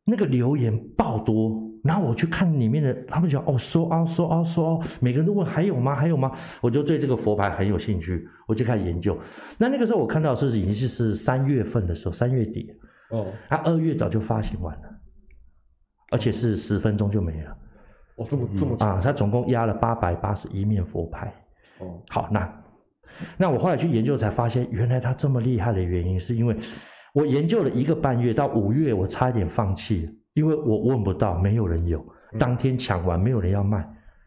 那个留言爆多。然后我去看里面的，他们讲哦，说啊说啊说啊，每个人都问还有吗？还有吗？我就对这个佛牌很有兴趣，我就开始研究。那那个时候我看到是已经是三月份的时候，三月底哦，他二月早就发行完了，而且是十分钟就没了。哦，这么这么啊，他总共压了八百八十一面佛牌。哦，好，那那我后来去研究才发现，原来他这么厉害的原因，是因为我研究了一个半月，到五月我差一点放弃。因为我问不到，没有人有，当天抢完，没有人要卖。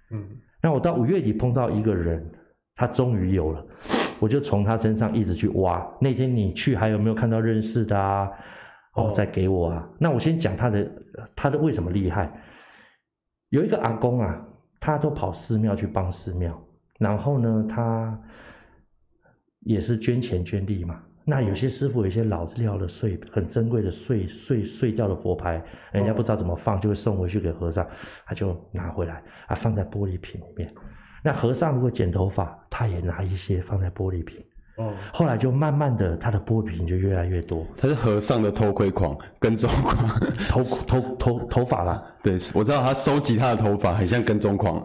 嗯，那我到五月底碰到一个人，他终于有了，我就从他身上一直去挖。那天你去还有没有看到认识的啊？哦，再给我啊。那我先讲他的，他的为什么厉害？有一个阿公啊，他都跑寺庙去帮寺庙，然后呢，他也是捐钱捐力嘛。那有些师傅有些老料的碎，很珍贵的碎碎碎掉的佛牌，人家不知道怎么放，就会送回去给和尚，他就拿回来啊，放在玻璃瓶里面。那和尚如果剪头发，他也拿一些放在玻璃瓶。哦，后来就慢慢的，他的玻璃瓶就越来越多。他是和尚的偷窥狂，跟踪狂，偷偷偷头发啦。对，我知道他收集他的头发，很像跟踪狂。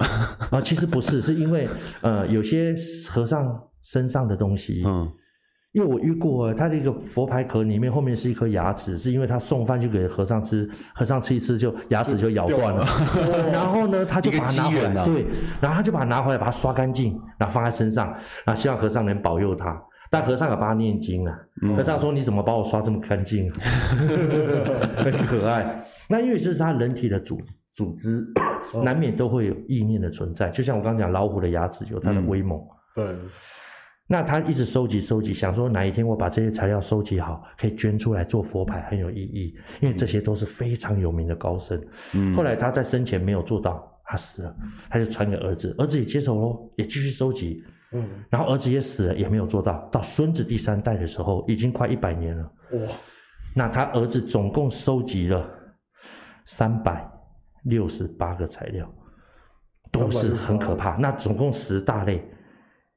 啊，其实不是，是因为呃，有些和尚身上的东西，嗯。因为我遇过，他的一个佛牌壳里面后面是一颗牙齿，是因为他送饭去给和尚吃，和尚吃一吃就牙齿就咬断了，了 然后呢，他就把它拿回来，对，然后他就把它拿回来，把它刷干净，然后放在身上，然后希望和尚能保佑他。但和尚有帮他念经啊，和尚说：“你怎么把我刷这么干净？” 很可爱。那因为这是他人体的组组织，难免都会有意念的存在，就像我刚刚讲老虎的牙齿有它的威猛，对。那他一直收集收集，想说哪一天我把这些材料收集好，可以捐出来做佛牌，很有意义。因为这些都是非常有名的高僧。嗯。后来他在生前没有做到，他死了，他就传给儿子，儿子也接手喽，也继续收集。嗯。然后儿子也死了，也没有做到，到孙子第三代的时候，已经快一百年了。哇。那他儿子总共收集了三百六十八个材料，都是很可怕。那总共十大类。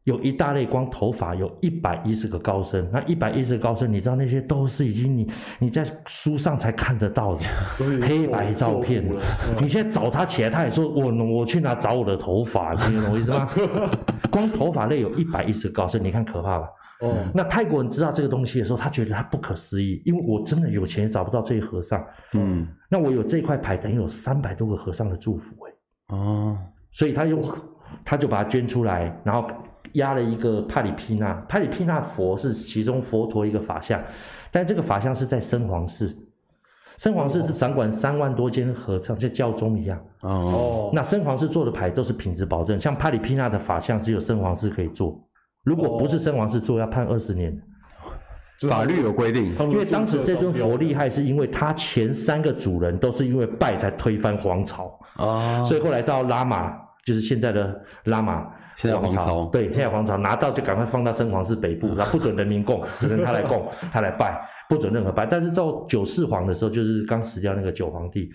有一大类光头发有一百一十个高僧，那一百一十个高僧，你知道那些都是已经你你在书上才看得到的 黑白照片。你现在找他起来，他也说我我去哪找我的头发，你懂我意思吗？光头发类有一百一十个高僧，你看可怕吧？哦，那泰国人知道这个东西的时候，他觉得他不可思议，因为我真的有钱也找不到这些和尚。嗯，那我有这块牌，等于有三百多个和尚的祝福哎。哦，所以他用他就把它捐出来，然后。压了一个帕里皮纳，帕里皮纳佛是其中佛陀一个法相，但这个法相是在僧皇寺，僧皇寺是掌管三万多间和尚，像教宗一样。哦，那僧皇寺做的牌都是品质保证，像帕里皮纳的法相只有僧皇寺可以做，如果不是僧皇寺做，要判二十年。法律有规定，因为当时这尊佛厉害，是因为他前三个主人都是因为拜才推翻皇朝。啊，所以后来到拉玛，就是现在的拉玛。现在皇朝对，现在皇朝拿到就赶快放到生皇室北部，然后不准人民供，只能他来供，他来拜，不准任何拜。但是到九世皇的时候，就是刚死掉那个九皇帝，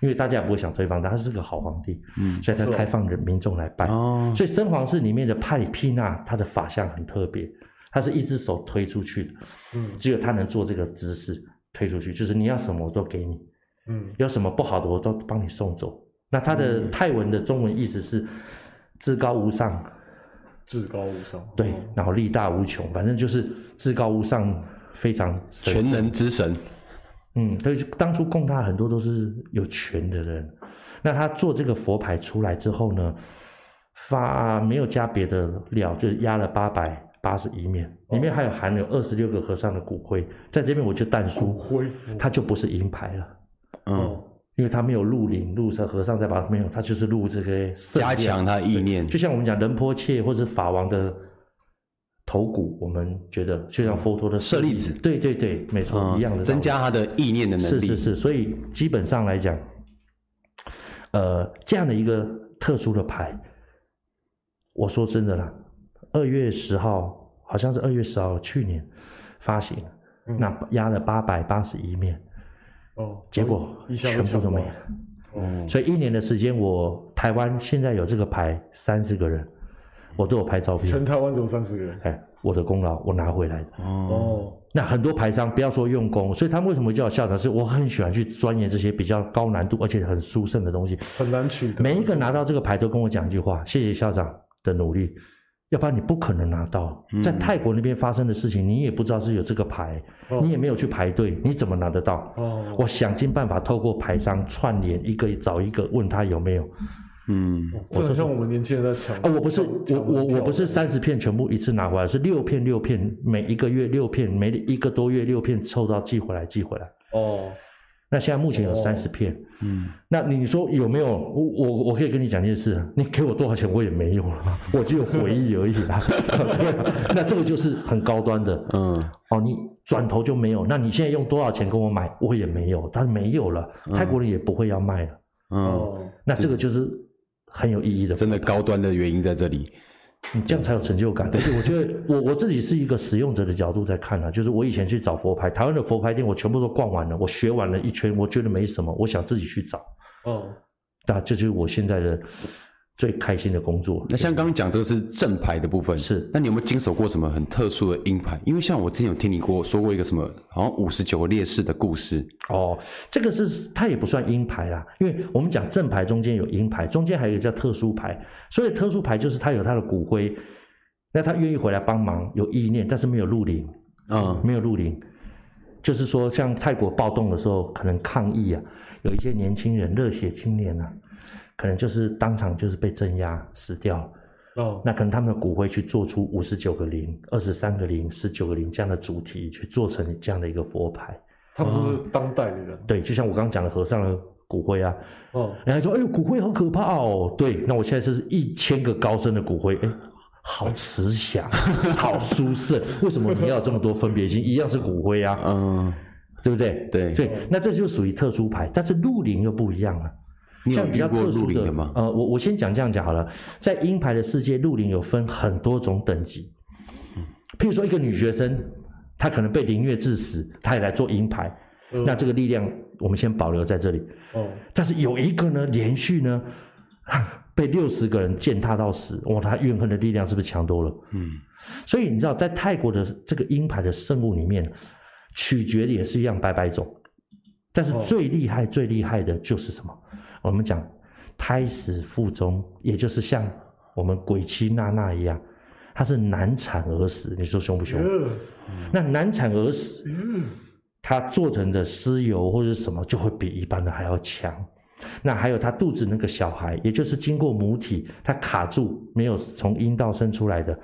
因为大家也不会想推翻他，他是个好皇帝，嗯，所以他开放人民众来拜。哦，所以生皇室里面的派里毘那，他的法相很特别，他是一只手推出去的，嗯，只有他能做这个姿势推出去，就是你要什么我都给你，嗯，有什么不好的我都帮你送走。那他的泰文的中文意思是。至高无上，至高无上，对，然后力大无穷，反正就是至高无上，非常全能之神。嗯，所以当初供他很多都是有权的人。那他做这个佛牌出来之后呢，发没有加别的料，就压了八百八十一面，里面还有含有二十六个和尚的骨灰，在这边我就淡书，骨灰，它就不是银牌了。嗯。因为他没有入灵，入成和尚再把它没有，他就是入这个加强他意念，就像我们讲仁波切或者法王的头骨，我们觉得就像佛陀的舍利子，对对对，没错，嗯、一样的，增加他的意念的能力，是是是，所以基本上来讲，呃，这样的一个特殊的牌，我说真的啦，二月十号好像是二月十号去年发行，嗯、那压了八百八十一面。哦，结果全部都没了。哦，所以一年的时间，我台湾现在有这个牌三十个人，我都有拍照片。全台湾只有三十个人。哎，我的功劳，我拿回来的。哦，那很多牌商不要说用功，所以他们为什么叫我校长？是我很喜欢去钻研这些比较高难度而且很殊胜的东西。很难取得。每一个拿到这个牌都跟我讲一句话：谢谢校长的努力。要不然你不可能拿到，在泰国那边发生的事情，你也不知道是有这个牌，嗯、你也没有去排队，你怎么拿得到？哦，我想尽办法透过牌商串联，一个找一个问他有没有。嗯，这很像我们年轻人在抢。哦，我不是，我我我不是三十片全部一次拿回来，是六片六片，每一个月六片，每一个多月六片凑到寄回来寄回来。哦。那现在目前有三十片，嗯，那你说有没有？我我我可以跟你讲一件事，你给我多少钱我也没有了，我只有回忆而已啦。对，那这个就是很高端的，嗯，哦，你转头就没有，那你现在用多少钱跟我买，我也没有，他没有了，泰国人也不会要卖了，嗯，那这个就是很有意义的，真的高端的原因在这里。你这样才有成就感。而且我觉得我我自己是一个使用者的角度在看啊，就是我以前去找佛牌，台湾的佛牌店我全部都逛完了，我学完了一圈，我觉得没什么，我想自己去找。哦，那这就是我现在的最开心的工作。那像刚刚讲这个是正牌的部分，是。那你有没有经手过什么很特殊的阴牌？因为像我之前有听你过说过一个什么，好像五十九个烈士的故事。哦，这个是它也不算阴牌啦，因为我们讲正牌中间有阴牌，中间还有一个叫特殊牌。所以特殊牌就是他有他的骨灰，那他愿意回来帮忙，有意念，但是没有入灵，啊、嗯，没有入灵。就是说，像泰国暴动的时候，可能抗议啊，有一些年轻人热血青年啊。可能就是当场就是被镇压死掉，哦，那可能他们的骨灰去做出五十九个零、二十三个零、十九个零这样的主题，去做成这样的一个佛牌。他们都是当代的人，对，就像我刚刚讲的和尚的骨灰啊，哦，人家说，哎呦，骨灰好可怕哦，对，那我现在是一千个高僧的骨灰，哎，好慈祥，好殊胜，为什么你要有这么多分别心？一样是骨灰啊，嗯，对不对？对，对，那这就属于特殊牌，但是入灵又不一样了。像比较特殊的，的呃，我我先讲这样讲好了，在鹰牌的世界，入林有分很多种等级。譬如说，一个女学生，她可能被凌虐致死，她也来做鹰牌，嗯、那这个力量我们先保留在这里。哦，但是有一个呢，连续呢，被六十个人践踏到死，哇，她怨恨的力量是不是强多了？嗯，所以你知道，在泰国的这个鹰牌的圣物里面，取决的也是一样百百种，但是最厉害、最厉害的就是什么？我们讲胎死腹中，也就是像我们鬼妻娜娜一样，她是难产而死，你说凶不凶？那难产而死，她做成的尸油或者什么就会比一般的还要强。那还有她肚子那个小孩，也就是经过母体，她卡住没有从阴道生出来的，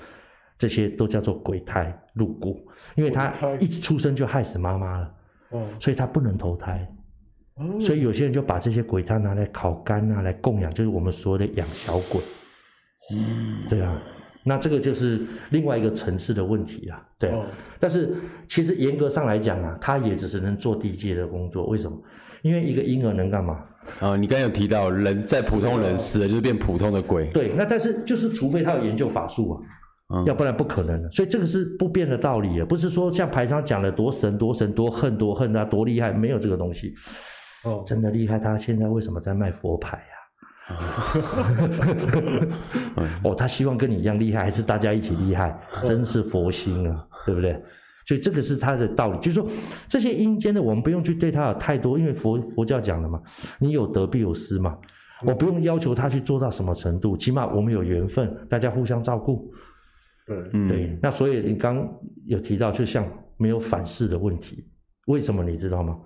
这些都叫做鬼胎入骨，因为她一出生就害死妈妈了，所以她不能投胎。所以有些人就把这些鬼他拿来烤干啊，来供养，就是我们说的养小鬼。嗯，对啊。那这个就是另外一个层次的问题啊，对。哦、但是其实严格上来讲啊，他也只是能做地界的工作。为什么？因为一个婴儿能干嘛？啊、哦，你刚才有提到，人在普通人死了就是变普通的鬼。对，那但是就是除非他有研究法术啊，嗯、要不然不可能的。所以这个是不变的道理啊，不是说像牌商讲的多神多神多恨多恨啊多厉害，没有这个东西。哦，真的厉害，他现在为什么在卖佛牌啊？哦，他希望跟你一样厉害，还是大家一起厉害？真是佛心啊，对不对？所以这个是他的道理，就是说这些阴间的，我们不用去对他有太多，因为佛佛教讲了嘛，你有得必有失嘛，我不用要求他去做到什么程度，起码我们有缘分，大家互相照顾。对，对，那所以你刚有提到，就像没有反噬的问题，为什么你知道吗？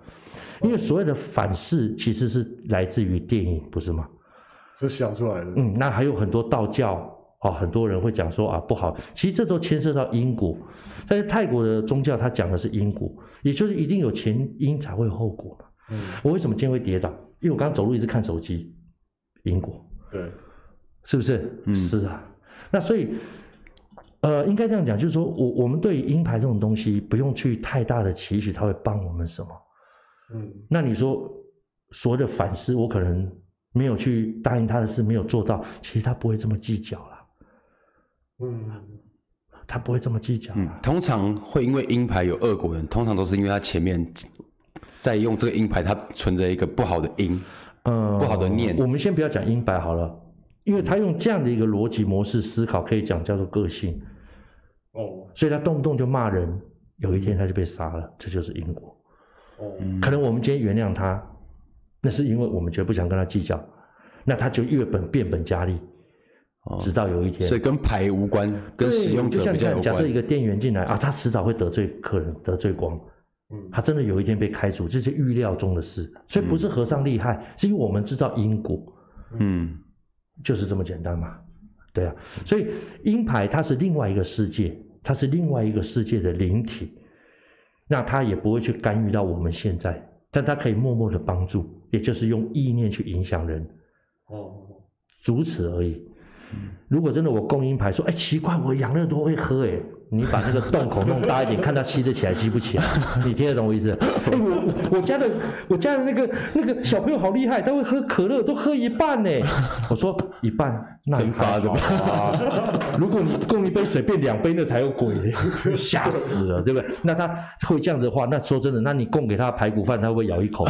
因为所谓的反噬其实是来自于电影，不是吗？是想出来的。嗯，那还有很多道教啊、哦，很多人会讲说啊不好，其实这都牵涉到因果。但是泰国的宗教，它讲的是因果，也就是一定有前因才会有后果嘛。嗯，我为什么今天会跌倒？因为我刚刚走路一直看手机，因果。对，是不是？嗯，是啊。那所以，呃，应该这样讲，就是说我我们对于鹰牌这种东西，不用去太大的期许，它会帮我们什么？嗯，那你说所谓的反思，我可能。没有去答应他的事，没有做到，其实他不会这么计较了。嗯，他不会这么计较。嗯，通常会因为阴牌有恶果人，通常都是因为他前面在用这个阴牌，他存着一个不好的因，嗯，不好的念。我们先不要讲阴牌好了，因为他用这样的一个逻辑模式思考，可以讲叫做个性。哦，所以他动不动就骂人，有一天他就被杀了，这就是因果。哦，可能我们今天原谅他。那是因为我们绝不想跟他计较，那他就越本变本加厉，哦，直到有一天，所以跟牌无关，跟使用者比较有关。假设一个店员进来啊，他迟早会得罪客人，得罪光，嗯，他真的有一天被开除，这是预料中的事。所以不是和尚厉害，嗯，是因为我们知道因果，嗯，就是这么简单嘛，对啊。所以阴牌它是另外一个世界，它是另外一个世界的灵体，那他也不会去干预到我们现在。但他可以默默的帮助，也就是用意念去影响人，哦，如此而已。如果真的我供应牌说，哎，奇怪，我养乐多会喝，哎。你把那个洞口弄大一点，看它吸得起来吸不起来，你听得懂我意思？哎，我我家的我家的那个那个小朋友好厉害，他会喝可乐，都喝一半呢。我说一半，那还好啊。如果你供一杯水变两杯，那才有鬼，吓死了，对不对？那他会这样子的话，那说真的，那你供给他排骨饭，他会咬一口？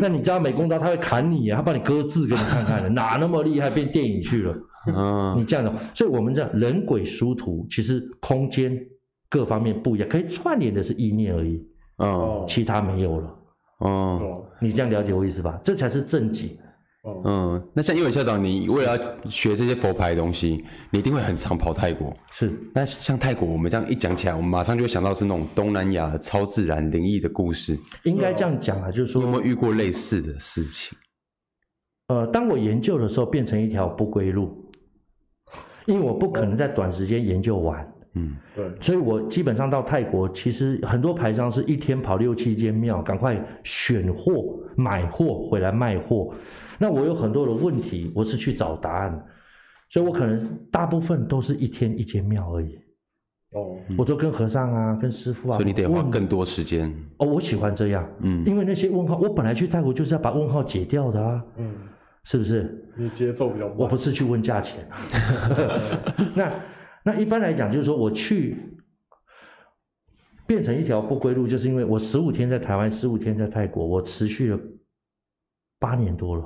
那你家美工刀他会砍你啊，他帮你割字给你看看的，哪那么厉害，变电影去了？嗯，你这样的，所以我们这样人鬼殊途，其实空间各方面不一样，可以串联的是意念而已，哦，其他没有了，哦，你这样了解我意思吧？这才是正解。嗯，那像一伟校长，你为了要学这些佛牌的东西，你一定会很常跑泰国。是，那像泰国，我们这样一讲起来，我们马上就会想到是那种东南亚超自然灵异的故事。应该这样讲啊，就是说，有没有遇过类似的事情？呃，当我研究的时候，变成一条不归路。因为我不可能在短时间研究完，嗯，对，所以我基本上到泰国，其实很多牌商是一天跑六七间庙，赶快选货、买货回来卖货。那我有很多的问题，我是去找答案，所以我可能大部分都是一天一间庙而已。哦，我都跟和尚啊、跟师傅啊，所以你得花更多时间。哦，我喜欢这样，嗯，因为那些问号，我本来去泰国就是要把问号解掉的啊，嗯。是不是？你节奏比较慢。我不是去问价钱。那那一般来讲，就是说我去变成一条不归路，就是因为我十五天在台湾，十五天在泰国，我持续了八年多了。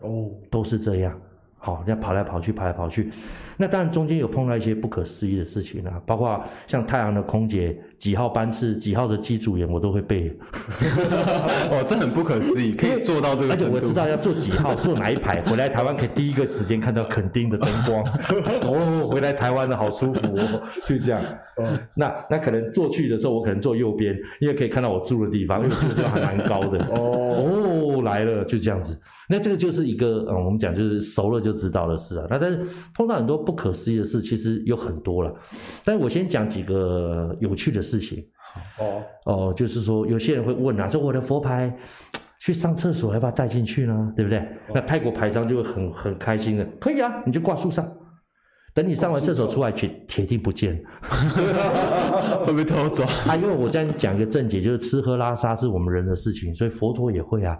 哦，都是这样。好，要跑来跑去，跑来跑去。那当然中间有碰到一些不可思议的事情啊，包括像太阳的空姐几号班次、几号的机组员，我都会背。哦，这很不可思议，可以做到这个。而且我知道要坐几号，坐哪一排，回来台湾可以第一个时间看到垦丁的灯光。哦，回来台湾的好舒服哦，就这样。哦，那那可能坐去的时候，我可能坐右边，因为可以看到我住的地方，因为住的地方还蛮高的。哦，哦，来了，就这样子。那这个就是一个，嗯，我们讲就是熟了就知道的事啊。那但是碰到很多不可思议的事，其实有很多了。但是我先讲几个有趣的事情。哦哦，就是说有些人会问啊，说我的佛牌去上厕所要不要带进去呢？对不对？那泰国牌商就会很很开心的，可以啊，你就挂树上。等你上完厕所出来，铁铁定不见，会被偷走啊！因为我这样讲一个正解，就是吃喝拉撒是我们人的事情，所以佛陀也会啊，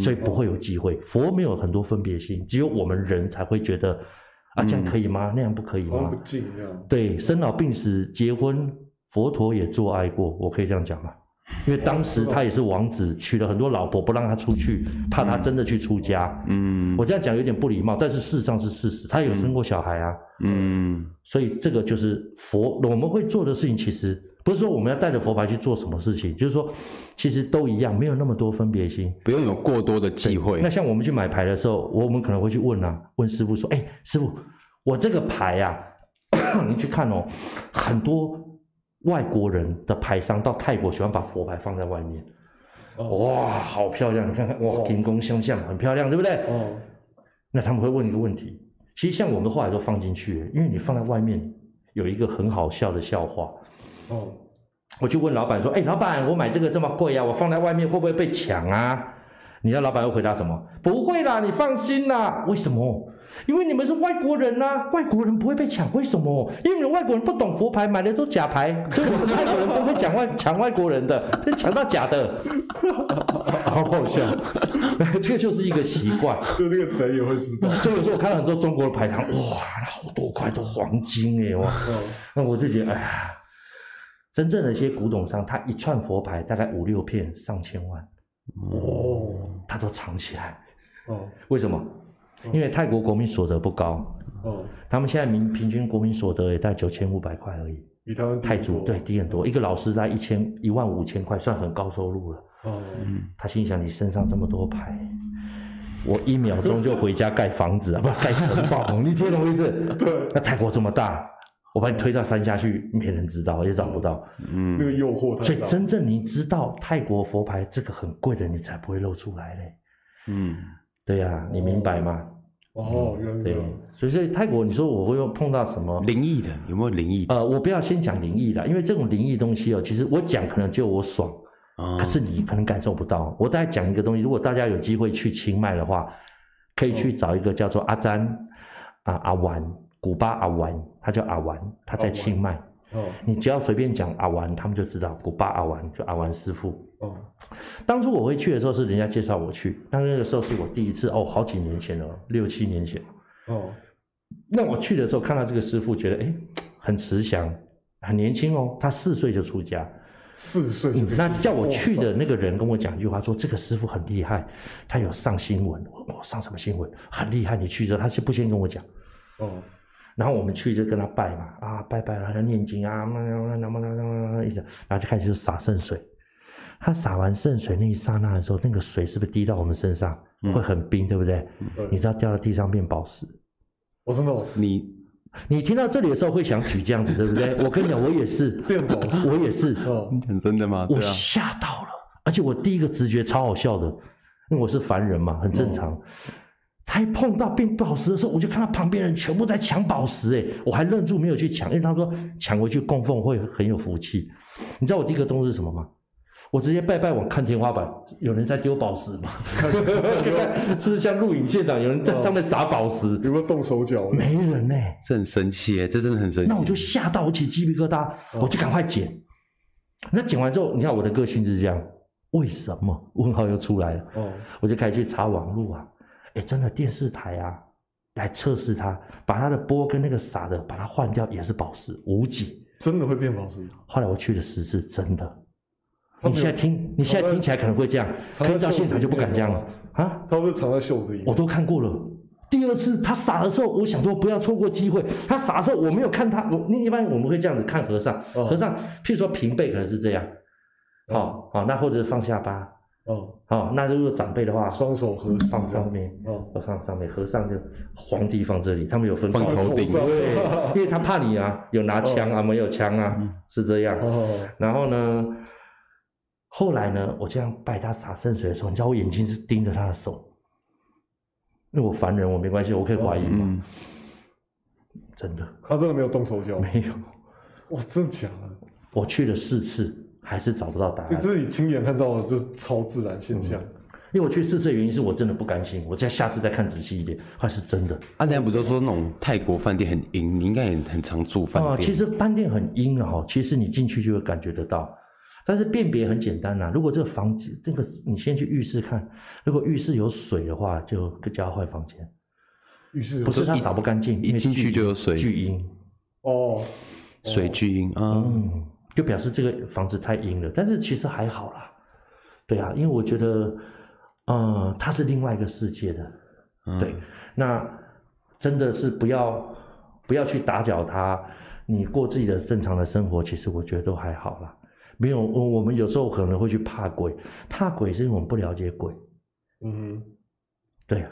所以不会有机会。佛没有很多分别心，只有我们人才会觉得啊，这样可以吗？那样不可以吗？对，生老病死、结婚，佛陀也做爱过，我可以这样讲吗？因为当时他也是王子，娶了很多老婆，不让他出去，怕他真的去出家。嗯，我这样讲有点不礼貌，但是事实上是事实，他有生过小孩啊。嗯，所以这个就是佛我们会做的事情，其实不是说我们要带着佛牌去做什么事情，就是说其实都一样，没有那么多分别心，不用有过多的忌讳。那像我们去买牌的时候，我们可能会去问啊，问师傅说：“哎，师傅，我这个牌呀，你去看哦，很多。”外国人的牌商到泰国喜欢把佛牌放在外面，哇，好漂亮！你看看，哇，金光相向，很漂亮，对不对？哦。那他们会问一个问题，其实像我们后来都放进去，因为你放在外面有一个很好笑的笑话。哦。我就问老板说：“哎，老板，我买这个这么贵啊，我放在外面会不会被抢啊？”你知道老板会回答什么？不会啦，你放心啦。为什么？因为你们是外国人呐、啊，外国人不会被抢，为什么？因为你们外国人不懂佛牌，买的都假牌，所以我们泰国人都会抢外 抢外国人的，抢到假的，好好笑。这个就是一个习惯，就那个贼也会知道。所以有时候我看到很多中国的牌堂，哇，好多块都黄金哎，哇，那我就觉得，哎呀，真正的一些古董商，他一串佛牌大概五六片，上千万，哦，他都藏起来，哦，为什么？因为泰国国民所得不高，哦，他们现在民平均国民所得也在九千五百块而已，比他们泰铢对低很多。一个老师在一千一万五千块，算很高收入了。哦，他心想：你身上这么多牌，我一秒钟就回家盖房子啊，不盖城堡，你听懂意思？对。那泰国这么大，我把你推到山下去，没人知道，也找不到。嗯，那个诱惑太大。所以真正你知道泰国佛牌这个很贵的，你才不会露出来嘞。嗯。对呀、啊，你明白吗？哦，原来对，所以在泰国，你说我会碰到什么灵异的？有没有灵异的？呃，我不要先讲灵异的，因为这种灵异东西哦，其实我讲可能就我爽，哦、可是你可能感受不到。我再讲一个东西，如果大家有机会去清迈的话，可以去找一个叫做阿詹啊阿玩古巴阿玩，他叫阿玩，他在清迈。哦，你只要随便讲阿玩，他们就知道古巴阿玩就阿玩师傅。哦，当初我会去的时候是人家介绍我去，但那个时候是我第一次哦，好几年前了，六七年前。哦，那我去的时候看到这个师傅，觉得哎，很慈祥，很年轻哦，他四岁就出家。四岁、嗯。那叫我去的那个人跟我讲一句话，说这个师傅很厉害，他有上新闻。我上什么新闻？很厉害，你去之后他先不先跟我讲。哦。然后我们去就跟他拜嘛，啊拜拜，然后念经啊，一直，然后就开始就洒圣水。他洒完圣水那一刹那的时候，那个水是不是滴到我们身上会很冰，对不对？你知道掉到地上变宝石。我真的，你你听到这里的时候会想举这样子，对不对？我跟你讲，我也是 变宝石，我也是。你讲真的吗？我吓到了，而且我第一个直觉超好笑的，因为我是凡人嘛，很正常。他一碰到变宝石的时候，我就看到旁边人全部在抢宝石，哎，我还愣住没有去抢，因为他说抢回去供奉会很有福气。你知道我第一个动作是什么吗？我直接拜拜，我看天花板，有人在丢宝石吗？是不是像录影现场有人在上面撒宝石？有没有动手脚？没人呢，这很神奇哎，这真的很神奇。那我就吓到，我起鸡皮疙瘩，我就赶快捡。那捡完之后，你看我的个性就是这样，为什么？问号又出来了。哦，我就开始去查网路啊。哎，真的电视台啊，来测试它，把它的波跟那个傻的，把它换掉，也是宝石，无解，真的会变宝石。后来我去了十次，真的。你现在听，你现在听起来可能会这样，可是到现场就不敢这样了啊。他会不会藏在袖子里？我都看过了。第二次他傻的时候，我想说不要错过机会。他傻的时候我没有看他，我一般我们会这样子看和尚，和尚，譬如说平背可能是这样，好好，那或者是放下巴。哦，好，那如果长辈的话，双手合放上面，哦，放上面，合上就皇帝放这里，他们有分放头顶，对，因为他怕你啊，有拿枪啊，没有枪啊，是这样。然后呢，后来呢，我这样拜他洒圣水的时候，你知道我眼睛是盯着他的手，因为我凡人，我没关系，我可以怀疑嘛。真的，他真的没有动手脚，没有，哇，真的假的？我去了四次。还是找不到答案。这是你亲眼看到的，就是超自然现象。因为我去试车的原因是我真的不甘心，我再下次再看仔细一点，还是真的。啊，人家不都说那种泰国饭店很阴，你应该也很常住饭店。啊，其实饭店很阴啊，其实你进去就会感觉得到。但是辨别很简单呐、啊，如果这个房间，这个你先去浴室看，如果浴室有水的话，就叫他换房间。浴室不是它扫不干净，一进去就有水，巨阴哦，水巨阴啊，嗯，就表示这个房子太阴了。但是其实还好啦，对啊，因为我觉得，呃，它是另外一个世界的，嗯、对，那真的是不要不要去打搅它，你过自己的正常的生活，其实我觉得都还好啦。没有，我我们有时候可能会去怕鬼，怕鬼是因为我们不了解鬼。嗯哼，对啊，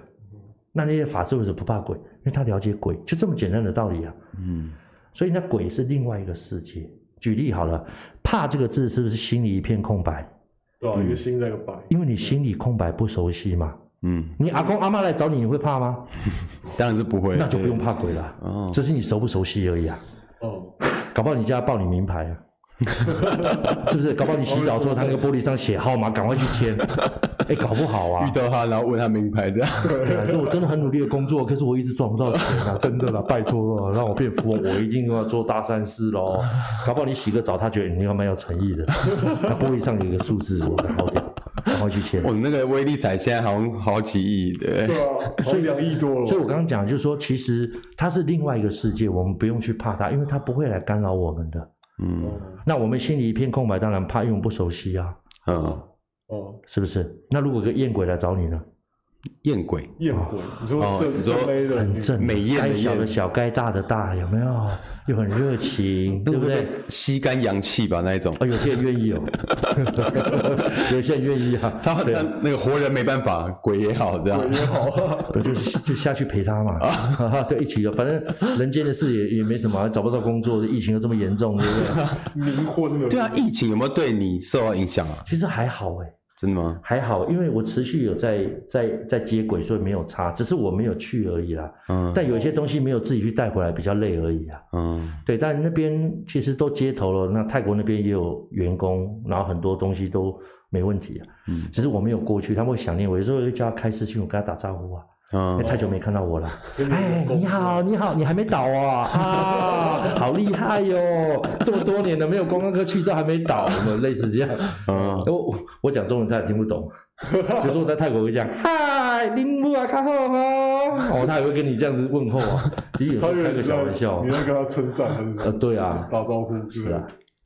那那些法师为什么不怕鬼？因为他了解鬼，就这么简单的道理啊。嗯，所以那鬼是另外一个世界。举例好了，怕这个字是不是心里一片空白？对啊，一个心在一个白。因为你心里空白，不熟悉嘛。嗯，你阿公阿妈来找你，你会怕吗？当然是不会，那就不用怕鬼了。哦，只是你熟不熟悉而已啊。哦，搞不好你家报你名牌啊。是不是？搞不好你洗澡的时候，他那个玻璃上写号码，赶快去签。哎、欸，搞不好啊，遇到他然后问他名牌这样。对啊，说我真的很努力的工作，可是我一直赚不到钱啊，真的啦，拜托啊，让我变富翁，我一定要做大善事喽。搞不好你洗个澡，他觉得你要蛮有诚意的。那玻璃上有一个数字，我的好点，赶快去签。我、哦、那个威力彩现在好像好几亿，对。对啊，所以两亿多了。所以我刚刚讲就是说，其实它是另外一个世界，我们不用去怕它，因为它不会来干扰我们的。嗯，那我们心里一片空白，当然怕，因为我们不熟悉啊。嗯，哦，是不是？那如果个艳鬼来找你呢？验鬼，艳鬼，你说正正妹的，很正，美艳，该小的小，该大的大，有没有？又很热情，对不对？吸干阳气吧，那一种。哦，有些人愿意哦，有些人愿意啊。他他那个活人没办法，鬼也好，这样。鬼也好，就就下去陪他嘛。啊，对，一起的，反正人间的事也也没什么，找不到工作，疫情又这么严重，对不对？冥婚了。对啊，疫情有没有对你受到影响啊？其实还好哎。真的吗？还好，因为我持续有在在在接轨，所以没有差，只是我没有去而已啦。嗯。但有一些东西没有自己去带回来，比较累而已啊。嗯。对，但那边其实都接头了，那泰国那边也有员工，然后很多东西都没问题啊。嗯。只是我没有过去，他们会想念我，有时候会叫他开视讯，我跟他打招呼啊。嗯、欸，太久没看到我了。哎，你好，你好，你还没倒啊？啊，好厉害哟、哦！这么多年了，没有观光客去都还没倒，有没有类似这样？嗯，我我讲中文他也听不懂。比如说我在泰国会讲，嗨，林木啊，看好吗？哦，他也会跟你这样子问候啊。其实有时候开个小玩笑。你在跟他称赞还是？呃，对啊，打招呼是啊。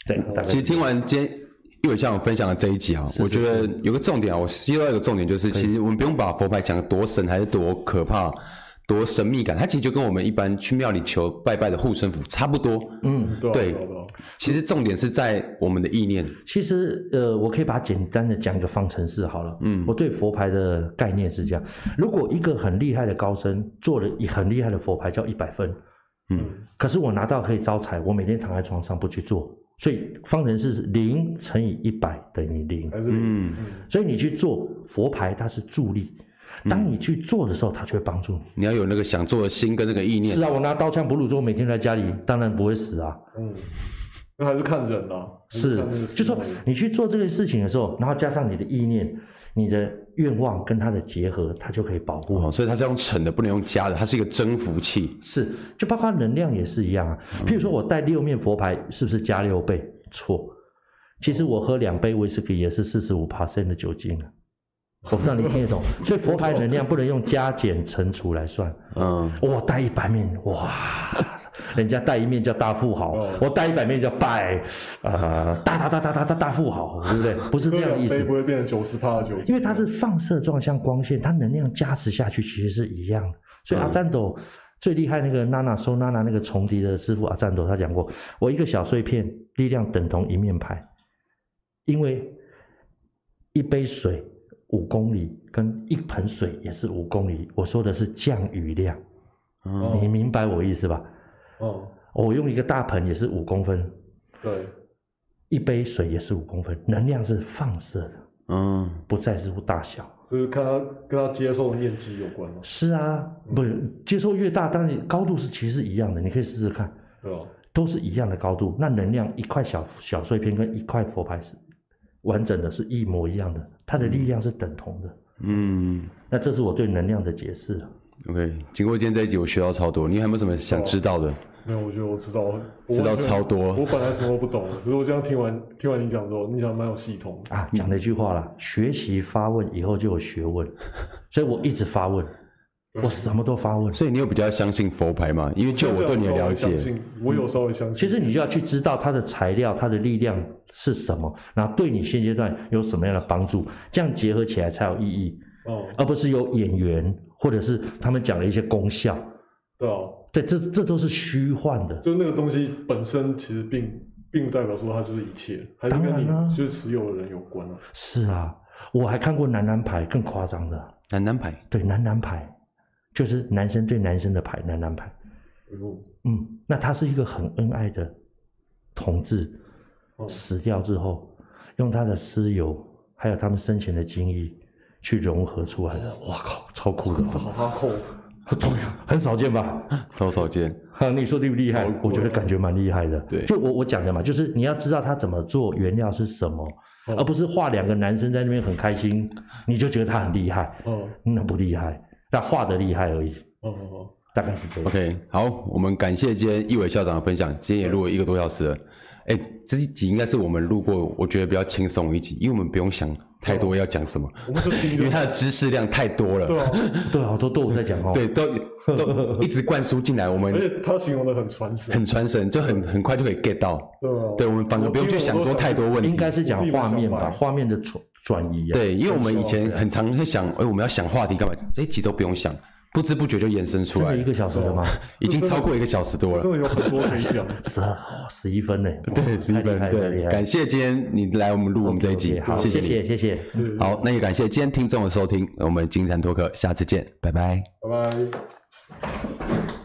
对，其实听完今天。因为像我分享的这一集啊，我觉得有个重点啊，我吸到一个重点就是，其实我们不用把佛牌讲得多神还是多可怕、多神秘感，它其实就跟我们一般去庙里求拜拜的护身符差不多。嗯，对。其实重点是在我们的意念。其实呃，我可以把它简单的讲一个方程式好了。嗯，我对佛牌的概念是这样：如果一个很厉害的高僧做了一很厉害的佛牌，叫一百分。嗯，可是我拿到可以招财，我每天躺在床上不去做。所以方程式是零乘以一百等于零。嗯，所以你去做佛牌，它是助力。当你去做的时候，它就会帮助你。你要有那个想做的心跟那个意念。是啊，我拿刀枪不入之后，每天在家里，当然不会死啊。嗯，那还是看人啊。是，就说你去做这个事情的时候，然后加上你的意念。你的愿望跟它的结合，它就可以保护。哦，所以它是用乘的，不能用加的，它是一个增幅器。是，就包括能量也是一样啊。譬如说我带六面佛牌，是不是加六倍？错，其实我喝两杯威士忌也是四十五%的酒精啊。我不知道你听得懂，所以佛牌能量不能用加减乘除来算。嗯，我带一百面，哇，人家带一面叫大富豪，我带一百面叫拜，呃，大大大大大大大富豪，对不对？不是这样的意思。不会变成九十趴的酒，因为它是放射状，像光线，它能量加持下去其实是一样的。所以阿赞斗最厉害那个娜娜收娜娜那个重叠的师傅阿赞斗他讲过，我一个小碎片力量等同一面牌，因为一杯水。五公里跟一盆水也是五公里，我说的是降雨量，哦、你明白我意思吧？哦，我用一个大盆也是五公分，对，一杯水也是五公分，能量是放射的，嗯，不在乎大小，就是看他跟他接受的面积有关吗？是啊，不是接受越大，当然高度是其实是一样的，你可以试试看，对吧？都是一样的高度，那能量一块小小碎片跟一块佛牌是完整的，是一模一样的。它的力量是等同的，嗯，那这是我对能量的解释。OK，经过今天这一集，我学到超多。你还有没有什么想知道的？哦、没有，我觉得我知道，知道超多。我本来什么都不懂，可是我这样听完听完你讲之后，你讲蛮有系统啊。讲了一句话啦，学习发问以后就有学问，所以我一直发问，我什么都发问。所以你有比较相信佛牌吗？因为就我对你的了解，我有稍微相信。其实你就要去知道它的材料、它的力量是什么，然后对你现阶段有什么样的帮助，这样结合起来才有意义。哦，而不是有演员。或者是他们讲的一些功效，对啊，对，这这都是虚幻的。就那个东西本身其实并并不代表说它就是一切，还是跟你就是持有的人有关啊。是啊，我还看过男男牌更夸张的。男男牌？对，男男牌就是男生对男生的牌，男男牌。哦，嗯，那他是一个很恩爱的同志，哦、死掉之后，用他的尸油还有他们生前的精液。去融合出来的，哇靠，超酷的，扣，对，很少见吧？超少见。哈，你说厉不厉害？我觉得感觉蛮厉害的。对，就我我讲的嘛，就是你要知道他怎么做，原料是什么，而不是画两个男生在那边很开心，你就觉得他很厉害。哦，那不厉害，那画的厉害而已。哦哦哦，大概是这样。OK，好，我们感谢今天一伟校长的分享，今天也录了一个多小时了。哎，这一集应该是我们录过，我觉得比较轻松一集，因为我们不用想。太多要讲什么？因为他的知识量太多了。对啊，对啊，都都在讲哦。对，都都一直灌输进来。我们 而且他形容的很传神，很传神，就很很快就可以 get 到。对啊，对，我们反而不用去想说太多问题。应该是讲画面吧，画面的转转移。对，因为我们以前很常会想，哎，我们要想话题干嘛？这一集都不用想。不知不觉就延伸出来，一个小时了吗？已经超过一个小时多了，真的有很多可以讲。十二十一分呢？对，十一分。对，感谢今天你来我们录我们这一集，好，谢谢你，谢谢。好，那也感谢今天听众的收听，我们精彩脱客，下次见，拜拜，拜拜。